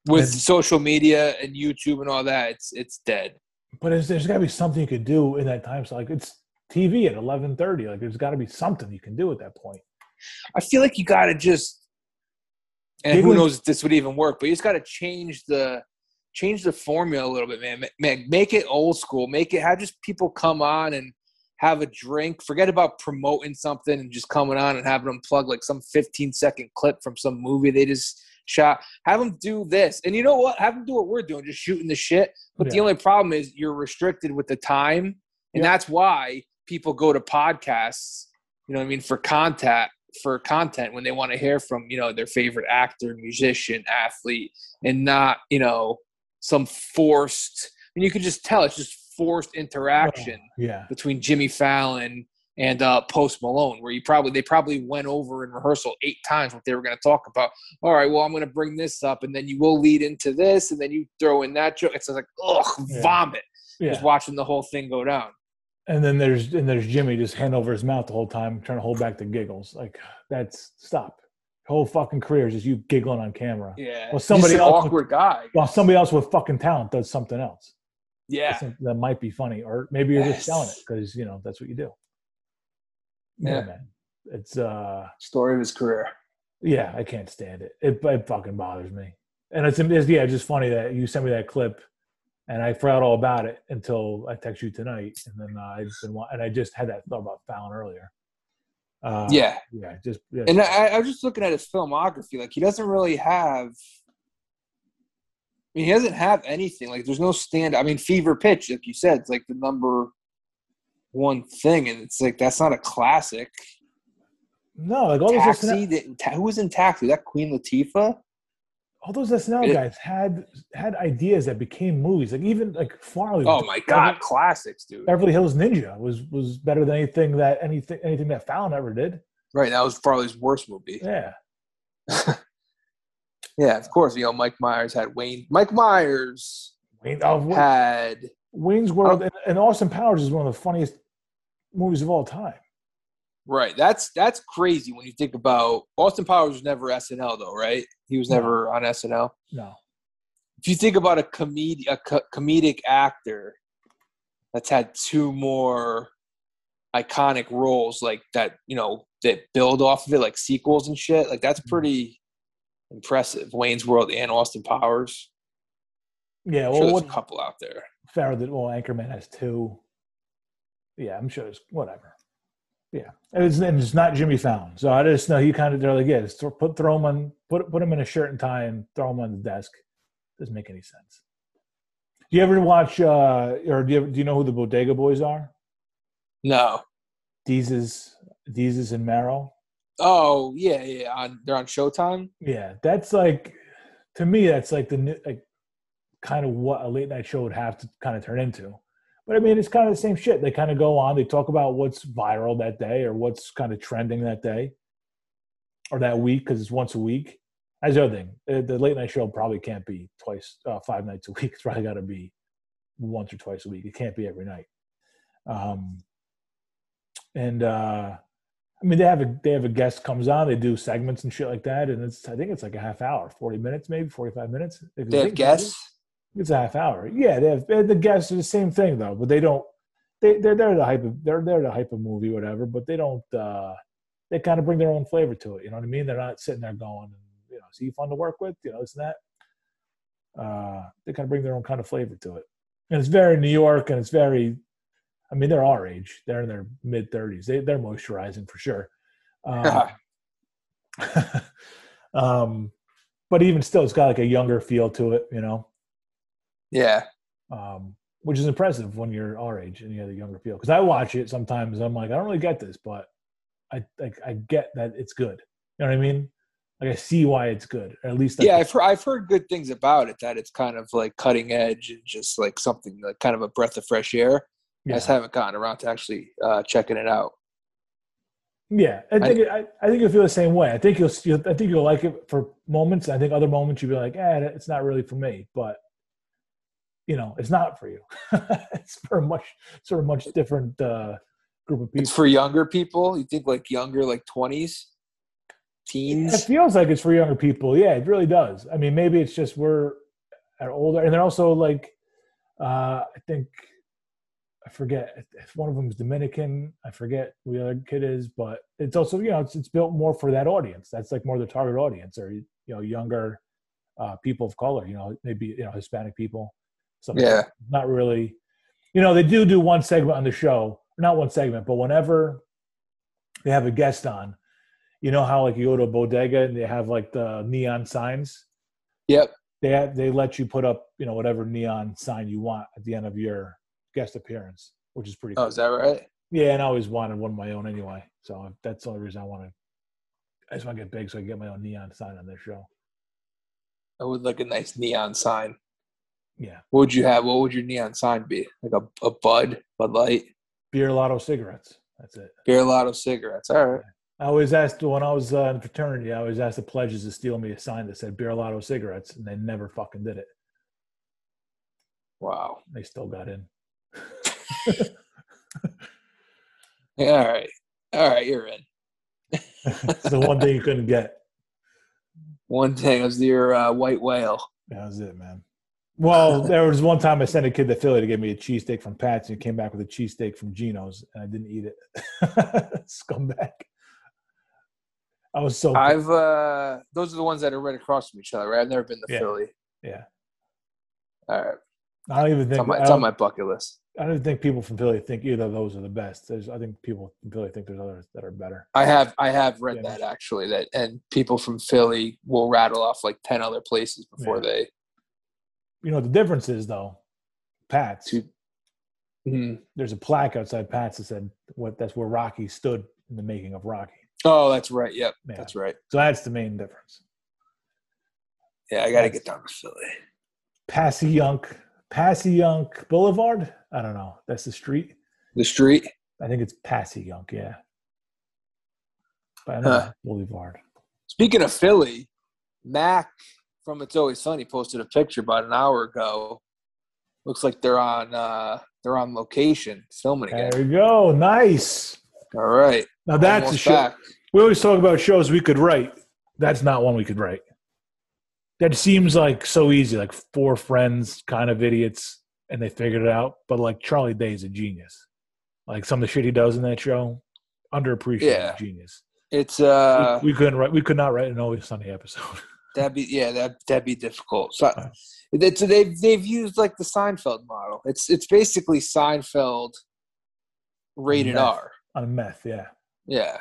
With And- social media and YouTube and all that, it's it's dead. but there's, there's got to be something you could do in that time slot like it's tv at 11.30 like there's got to be something you can do at that point I feel like you got to just And who knows if this would even work? But you just got to change the change the formula a little bit, man. Man, make it old school. Make it have just people come on and have a drink. Forget about promoting something and just coming on and having them plug like some 15 second clip from some movie they just shot. Have them do this, and you know what? Have them do what we're doing, just shooting the shit. But the only problem is you're restricted with the time, and Yeah. that's why people go to podcasts. You know what I mean for contact for content when they want to hear from you know their favorite actor, musician, athlete, and not you know some forced. And you can just tell it's just forced interaction Yeah. between Jimmy Fallon and uh, Post Malone, where you probably they probably went over in rehearsal eight times what they were going to talk about. All right, well I'm going to bring this up, and then you will lead into this, and then you throw in that joke. It's like ugh, Yeah. vomit. Yeah. Just watching the whole thing go down. And then there's and there's Jimmy just hand over his mouth the whole time, trying to hold back the giggles. Like that's stop. Whole fucking career is just you giggling on camera. Yeah, Well, somebody an else- awkward guy. While somebody else with fucking talent does something else. Yeah, Something that might be funny, or maybe you're just selling it because you know that's what you do. Yeah, Yeah. man. It's uh, story of his career. yeah, I can't stand it. It it fucking bothers me, and it's, it's yeah, just funny that you sent me that clip, and I forgot all about it until I text you tonight, and then uh, I just been and I just had that thought about Fallon earlier. Uh, yeah, yeah, just yeah, and I, I was just looking at his filmography. Like he doesn't really have. I mean, he doesn't have anything. Like there's no stand. I mean, Fever Pitch, like you said, it's like the number one thing, and it's like that's not a classic. no, like all those Taxi. That- ta- who was in Taxi? That Queen Latifah? All those SNL It- guys had had ideas that became movies. Like even like Farley. Oh my God, classics, dude. Beverly Hills Ninja was was better than anything that anything anything that Fallon ever did. Right, that was Farley's worst movie. Yeah, *laughs* Yeah, of course. You know, Mike Myers had Wayne. Mike Myers Wayne, oh, had Wayne's World oh. and, and Austin Powers is one of the funniest movies of all time. Right. That's that's crazy when you think about Austin Powers was never SNL though, right? He was No. never on SNL. No, If you think about a comedic a co- comedic actor that's had two more iconic roles like that, you know, that build off of it like sequels and shit, like that's mm-hmm. pretty impressive. Wayne's World and Austin Powers. yeah. I'm Well, sure there's what a couple out there. Ferrell did? Well, Anchorman has two. Yeah, I'm sure it's whatever. Yeah, and it's, and it's not Jimmy Fallon, so I just know he kind of they're like, yeah, just throw, put throw him on, put put him in a shirt and tie and throw him on the desk. Doesn't make any sense. Do you ever watch, uh, or do you, do you know who the Bodega Boys are? No. Desus, Desus and Mero. Oh yeah, yeah. On they're on Showtime. Yeah, that's like to me, that's like the new, like kind of what a late night show would have to kind of turn into. But I mean, it's kind of the same shit. They kind of go on, they talk about what's viral that day or what's kind of trending that day or that week because it's once a week. That's the other thing. The the late night show probably can't be twice, uh, five nights a week. *laughs* It's probably got to be once or twice a week. It can't be every night. Um, and uh, I mean, they have a they have a guest comes on. They do segments and shit like that, and it's I think it's like a half hour, forty minutes, maybe forty five minutes. If They you have guests. It's a half hour. Yeah, they have the guests are the same thing though, but they don't. They they're there to hype. a- They're there to hype a movie, whatever. But they don't. uh They kind of bring their own flavor to it. You know what I mean? They're not sitting there going, you know, is he fun to work with? You know, and that. Uh, they kind of bring their own kind of flavor to it, and it's very New York, and it's very. I mean, they're our age. They're in their mid thirties. They they're moisturizing for sure. Um, *laughs* *laughs* um, but even still, it's got like a younger feel to it, you know, yeah. um, which is impressive when you're our age and you have a younger feel. Because I watch it sometimes, I'm like, I don't really get this, but I like I get that it's good. You know what I mean? Like I see why it's good. Or at least yeah, I've heard, I've heard good things about it. That it's kind of like cutting edge and just like something like kind of a breath of fresh air. I just haven't gotten around to actually uh, checking it out. Yeah, I think it, I, I think you'll feel the same way. I think you'll, you'll I think you'll like it for moments. I think other moments you'll be like, eh, it's not really for me. But you know, it's not for you. *laughs* it's for a much sort of much different uh, group of people. It's for younger people. You think like younger, like twenties, teens. It feels like it's for younger people. Yeah, it really does. I mean, maybe it's just we're are older, and they're also like, uh, I think I forget if one of them is Dominican. I forget who the other kid is, but it's also you know it's, it's built more for that audience. That's like more the target audience, or you you know younger uh, people of color. You know, maybe you know Hispanic people. So Yeah. not really. You know, they do do one segment on the show, not one segment, but whenever they have a guest on, you know how like you go to a bodega and they have like the neon signs. Yep. They have, they let you put up you know whatever neon sign you want at the end of your guest appearance, which is pretty. Oh, cool. is that right? Yeah, and I always wanted one of my own anyway. So that's the only reason I wanted. I just want to get big so I can get my own neon sign on this show. I would like a nice neon sign. Yeah, What would you have? What would your neon sign be? Like a, a Bud, Bud Light, beer lotto cigarettes. That's it. Beer Lotto cigarettes. All right. I always asked when I was uh, in fraternity. I always asked the pledges to steal me a sign that said beer lotto cigarettes, and they never fucking did it. Wow. They still got in. *laughs* Yeah, all right. All right, you're in. *laughs* it's the one thing you couldn't get. One thing was your uh, white whale. That was it, man. Well, there was one time I sent a kid to Philly to get me a cheesesteak from Pat's, and he came back with a cheesesteak from Geno's, and I didn't eat it. *laughs* Scumbag. I was so I've uh those are the ones that are right across from each other, right? I've never been to Yeah. Philly. yeah. All right. I don't even It's think on my it's on my bucket list. I don't even think people from Philly think either of those are the best. There's, I think people from Philly think there's others that are better. I have I have read Yeah. that actually that and people from Philly will rattle off like ten other places before Yeah. they You know the difference is though. Pat's. to Mhm. There's a plaque outside Pat's that said what that's where Rocky stood in the making of Rocky. Oh, that's right. Yep. Yeah. That's right. So that's the main difference. Yeah, I gotta That's- get down to Philly. Passyunk, Passyunk Boulevard. I don't know. That's the street. The street. I think it's Passyunk. Yeah. But I know Huh. Boulevard. Speaking of Philly, Mac from It's Always Sunny posted a picture about an hour ago. Looks like they're on uh they're on location filming again. There you go. Nice. All right. Now that's a show. back. We always talk about shows we could write. That's not one we could write. That seems like so easy, like four friends, kind of idiots, and they figured it out. But like Charlie Day is a genius. Like some of the shit he does in that show, underappreciated Yeah. genius. It's uh we, we couldn't write. We could not write an Always Sunny episode. *laughs* that'd be yeah, that that'd be difficult. So Right. it's they've they've used like the Seinfeld model. It's it's basically Seinfeld rated Meth. R. on meth. Yeah, Yeah.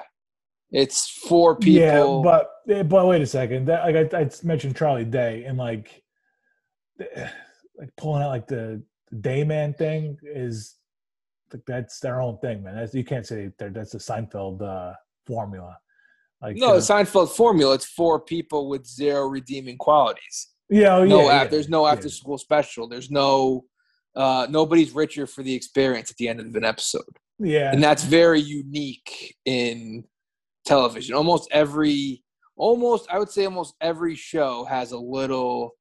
It's four people. yeah. But but wait a second. That like I, I mentioned Charlie Day and like like pulling out like the, the Dayman thing is like that's their own thing, man. That's, you can't say that that's a Seinfeld uh, formula. Like no, uh, the Seinfeld formula. It's four people with zero redeeming qualities. yeah, oh, no, yeah, af- yeah. there's no yeah. after school special. There's no uh, nobody's richer for the experience at the end of an episode, yeah. and that's very unique in television. Almost every, almost I would say almost every show has a little.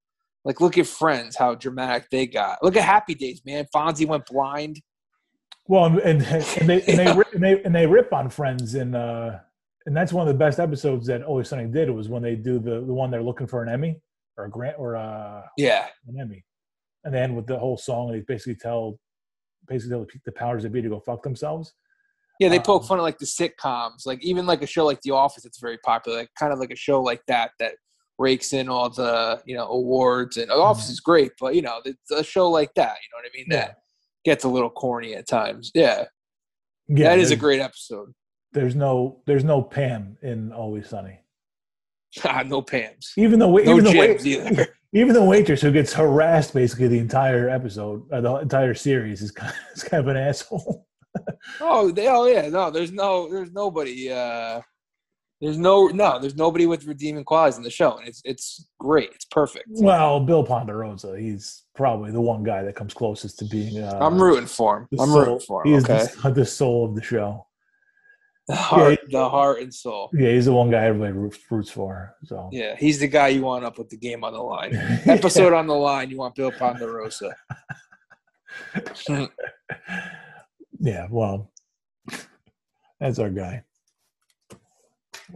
Like, look at Friends, how dramatic they got. Look at Happy Days, man. Fonzie went blind. Well, and, and, and they and they, *laughs* rip, and they and they rip on Friends, and uh, and that's one of the best episodes that Always Sunny did was when they do the the one they're looking for an Emmy or a grant or uh, Yeah, an Emmy, and then with the whole song, they basically tell basically tell the, the powers that be to go fuck themselves. yeah. They poke Um, fun at like the sitcoms, like even like a show like The Office. It's very popular, like kind of like a show like that that rakes in all the you know awards. And The Office is great, but you know it's a show like that. You know what I mean? Yeah. That gets a little corny at times. Yeah, Yeah, that is a great episode. There's no there's no Pam in Always Sunny. *laughs* Ah, no Pams, Even the no even the wait, either. *laughs* *laughs* even the waitress who gets harassed basically the entire episode, uh, the entire series is kind of, is kind of an asshole. oh, they, oh yeah, no, there's no, there's nobody. uh There's no, no, there's nobody with redeeming qualities in the show, and it's it's great. It's perfect. Well, Bill Ponderosa, he's probably the one guy that comes closest to being. Uh, I'm rooting for him. I'm soul- rooting for He him. is Okay, the, the soul of the show. The heart, the heart and soul. Yeah, he's the one guy everybody roots, roots for. So Yeah, he's the guy you want up with the game on the line. *laughs* Episode on the line, you want Bill Ponderosa. *laughs* yeah, well, *laughs* that's our guy.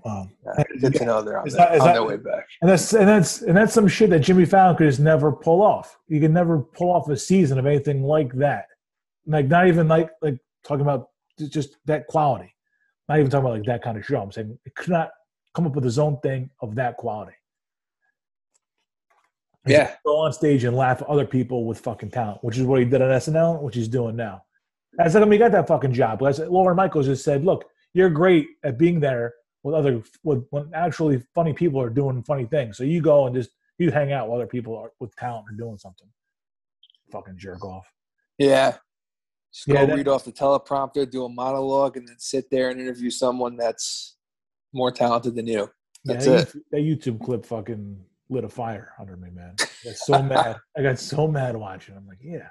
Wow. Yeah, Good to know they're on, Is their, that- is on that- their way back. And that's and that's and that's some shit that Jimmy Fallon could just never pull off. You can never pull off a season of anything like that. Like not even like like talking about just that quality. Not even talking about like that kind of show. I'm saying it could not come up with his own thing of that quality. He's Yeah. Go on stage and laugh at other people with fucking talent, which is what he did on SNL, which he's doing now. That's like, I mean, he got that fucking job. Said, Lorne Michaels just said, look, you're great at being there with other, with, when actually funny people are doing funny things. So you go and just, you hang out with other people are, with talent and doing something. Fucking jerk off. Yeah. Just Yeah, go that- read off the teleprompter, do a monologue, and then sit there and interview someone that's more talented than you. That's yeah, it. that, YouTube, that YouTube clip fucking lit a fire under me, man. I got so mad. *laughs* I got so mad watching. I'm like, yeah.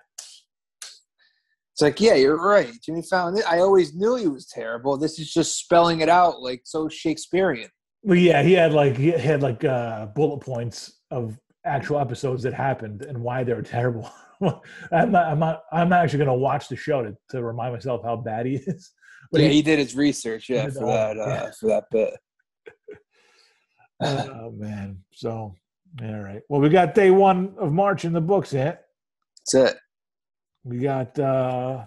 It's like, yeah, you're right. Jimmy Fallon. I always knew he was terrible. This is just spelling it out like so Shakespearean. Well, yeah, he had like he had like uh, bullet points of actual episodes that happened and why they were terrible. *laughs* *laughs* I'm not. I'm not. I'm not actually going to watch the show to, to remind myself how bad he *laughs* is. But yeah, he, he did his research. Yeah, for that. Uh, yeah. For that bit. *laughs* oh man. So all right. Well, we got day one of March in the books. Yet That's it. we got. uh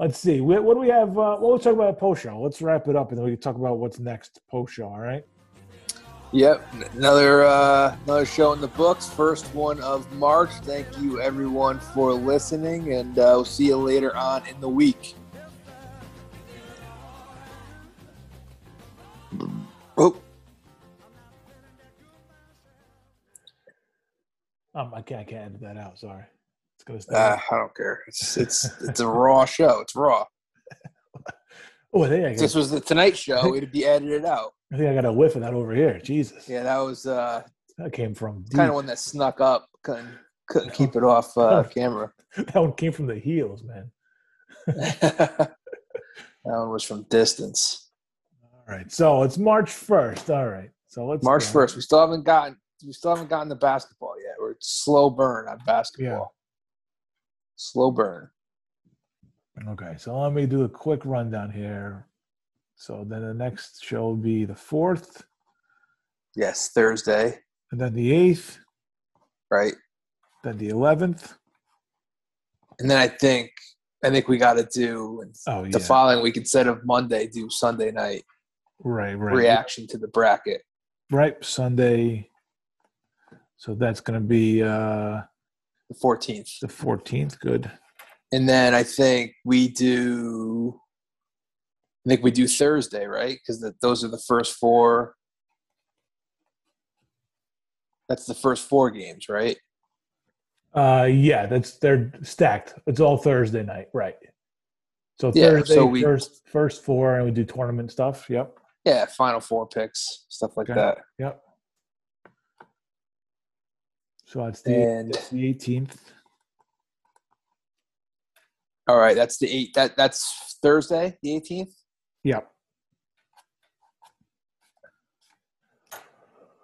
Let's see. What, what do we have? Uh, well, let's talk about post show. Let's wrap it up, and then we can talk about what's next post show. All right. Yep, another uh, another show in the books. First one of March. Thank you everyone for listening, and uh, we'll see you later on in the week. Oh, Um, I can't. I can't edit that out. Sorry. It's gonna stay. uh, I don't care. It's *laughs* it's it's a raw show. It's raw. oh, I, If got, this was the Tonight Show, it'd be edited out. I think I got a whiff of that over here. Jesus. Yeah, that was uh, That came from deep. kind of one that snuck up. Couldn't couldn't keep it off uh, *laughs* camera. that one came from the heels, man. *laughs* that one was from distance. All right. So it's March first. All right. So let's March first. We still haven't gotten we still haven't gotten the basketball yet. We're slow burn on basketball. Slow burn. Okay. So let me do a quick rundown here. So then the next show will be the fourth, Yes, Thursday, and then the eighth, right? then the eleventh. And then I think I think we got to do Oh yeah. the following week instead of Monday, do Sunday night right. Right. reaction to the bracket. Right. Sunday. So that's going to be uh The fourteenth, the fourteenth. Good. and then I think we do. I think we do Thursday, right? Because those are the first four. That's the first four games, right? Uh, yeah, that's they're stacked. It's all Thursday night, right? So yeah, Thursday, so we, first first four, and we do tournament stuff. Yep. Yeah, final four picks, stuff like okay. that. Yep. So it's the, and, the 18th. All right, that's the eight. That that's Thursday, the 18th. Yeah.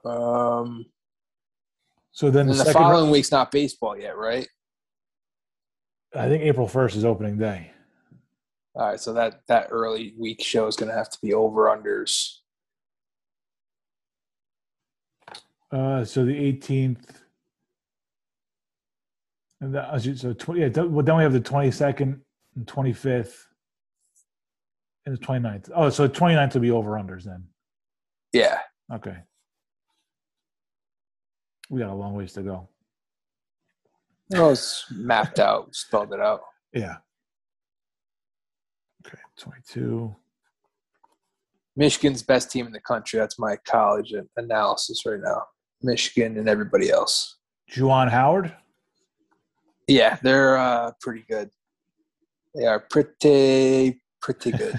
Um, so then the, the following week's not baseball yet, right? I think April first is opening day. All right, so that that early week show is going to have to be over unders. Uh, so the eighteenth, and the, uh, so twenty. Yeah, well, then we have the twenty second and twenty fifth and the 29th. Oh, so 29th will be over unders then. Yeah, Okay. We got a long ways to go. it was mapped out, spelled it out. Yeah. Okay, 22. Michigan's best team in the country. That's my college analysis right now. Michigan and everybody else. Juwan Howard. Yeah, they're uh, pretty good. They are pretty pretty good.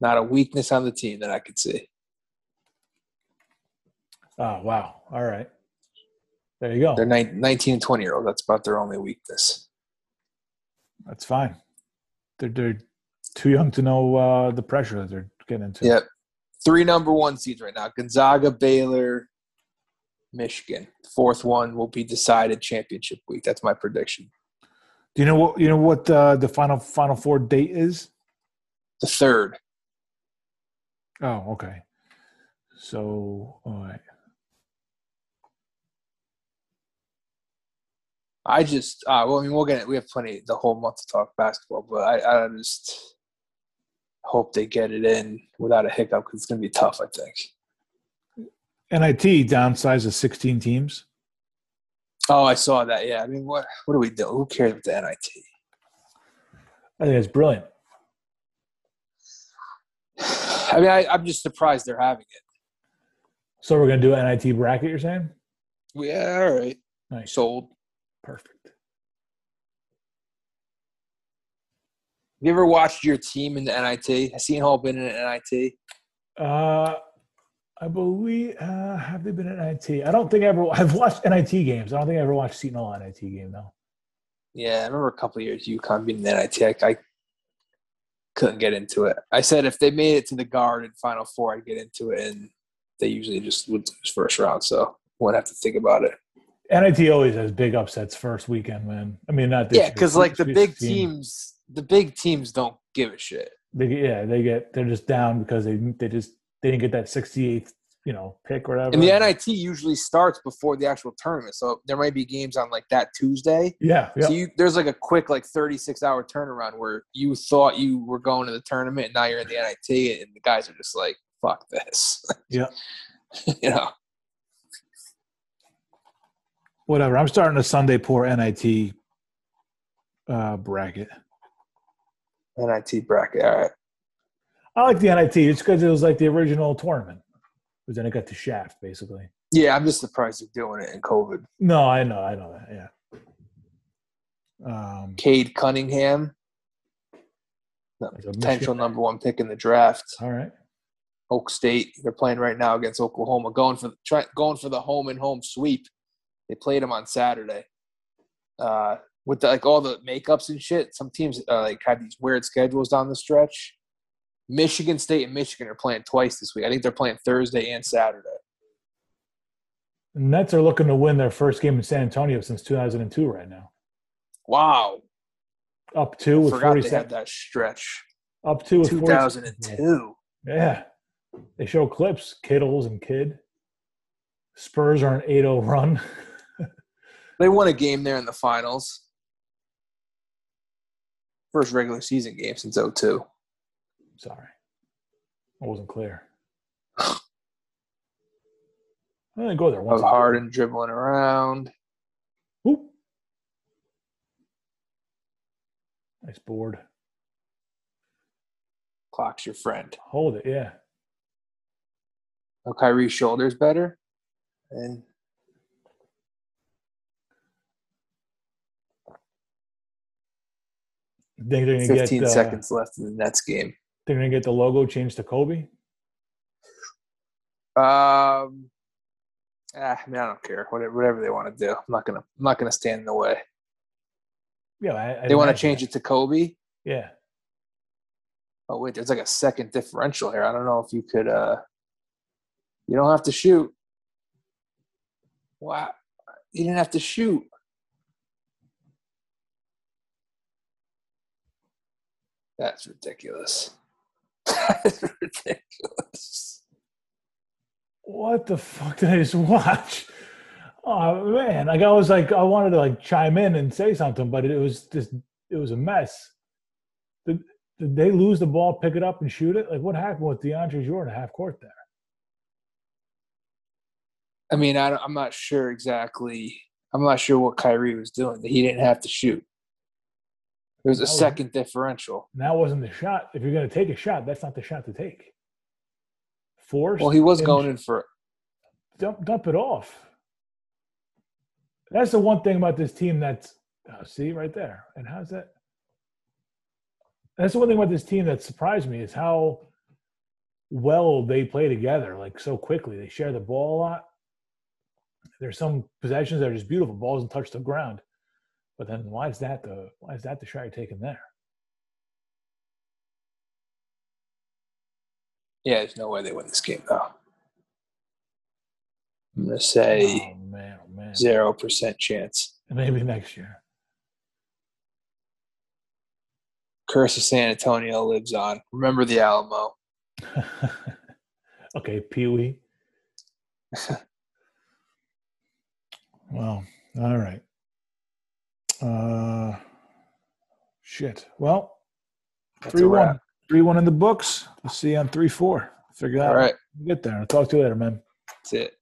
Not a weakness on the team that I could see. Oh, wow. All right. There you go. They're 19 and 20 year olds. That's about their only weakness. That's fine. They're, they're too young to know uh, the pressure that they're getting into. Yep. Three number one seeds right now Gonzaga, Baylor, Michigan. Fourth one will be decided championship week. That's my prediction. Do you know what you know what uh, the final final four date is? The third. Oh, okay. So, all right. I just, uh, well, I mean, we'll get it. We have plenty the whole month to talk basketball, but I, I just hope they get it in without a hiccup because it's going to be tough, I think. NIT downsized to 16 teams. Oh, I saw that. Yeah. I mean, what what do we do? Who cares about the NIT? I think it's brilliant. *sighs* I mean, I, I'm just surprised they're having it. So we're gonna do an NIT bracket. You're saying? Yeah, all right. Nice, Sold. perfect. Have you ever watched your team in the NIT? Has Seton Hall been in an NIT? Uh, I believe uh, have they been at NIT? I don't think I ever. I've watched NIT games. I don't think I ever watched Seton Hall NIT game though. Yeah, I remember a couple of years UConn being in the NIT. I, I couldn't get into it. I said if they made it to the Garden Final Four, I'd get into it, and they usually just would lose first round, so wouldn't have to think about it. NIT always has big upsets first weekend, man. I mean, not this Yeah, because like the big 16. teams, the big teams don't give a shit. They yeah, they get they're just down because they they just they didn't get that 68th you know pick or whatever. And the NIT usually starts before the actual tournament, so there might be games on like that Tuesday. yeah, yeah. So you, there's like a quick like 36 hour turnaround where you thought you were going to the tournament and now you're in the NIT and the guys are just like, fuck this. *laughs* Yeah. you know, whatever. I'm starting a Sunday poor NIT uh, bracket. NIT bracket. All right. I like the NIT It's because it was like the original tournament. Because then it got to Shaft basically. Yeah, I'm just surprised they're doing it in COVID. No, I know, I know that. Yeah. Um, Cade Cunningham, the There's a potential number one pick in the draft. all right. Oak State, they're playing right now against Oklahoma, going for try, going for the home and home sweep. They played them on Saturday. Uh, with the, like all the makeups and shit, some teams uh, like have these weird schedules down the stretch. Michigan State and Michigan are playing twice this week. I think they're playing Thursday and Saturday. The Nets are looking to win their first game in San Antonio since 2002 right now. Wow, Up two with forgot they 47. had that stretch. Up two with 47. 2002. Yeah. They show clips, Kittles and Kidd. Spurs are an 8-0 run. *laughs* They won a game there in the finals. First regular season game since 02. Sorry. I wasn't clear. *sighs* I didn't go there once. Of Harden dribbling around. Whoop. Nice board. Clock's your friend. Hold it, yeah. Oh, Kyrie's shoulder's better. And Think they're gonna 15 get uh, seconds left in the Nets game. They're gonna get the logo changed to Kobe. Um, ah, I mean, I don't care. Whatever, whatever they want to do. I'm not gonna. I'm not gonna stand in the way. Yeah, I, They want to change it to Kobe. Yeah, Oh wait, there's like a second differential here. I don't know if you could. uh You don't have to shoot. Wow, you didn't have to shoot. That's ridiculous. That's *laughs* ridiculous. what the fuck did I just watch? Oh man, like I was like I wanted to like chime in and say something, but it was just it was a mess. Did, did they lose the ball, pick it up, and shoot it? Like what happened with DeAndre Jordan half court there? I mean, I, I'm not sure exactly. I'm not sure what Kyrie was doing. He didn't have to shoot. There was a second differential. And that wasn't the shot. If you're gonna take a shot, that's not the shot to take. Force. Well, he was going in for. dump dump it off. That's the one thing about this team that's uh, see right there. And how's that? That's the one thing about this team that surprised me is how well they play together, like so quickly. They share the ball a lot. There's some possessions that are just beautiful. Balls doesn't touch the ground. But then why is that the why is that the shot you're taking there? Yeah, there's no way they win this game though. I'm gonna say Oh oh zero percent chance. Maybe next year. Curse of San Antonio lives on. Remember the Alamo. *laughs* okay, Pee Wee. *laughs* well, all right. Uh, shit. Well, That's three one, three one in the books. We'll see you on three four. Figure that All out. right, Get there. I'll talk to you later, man. that's it.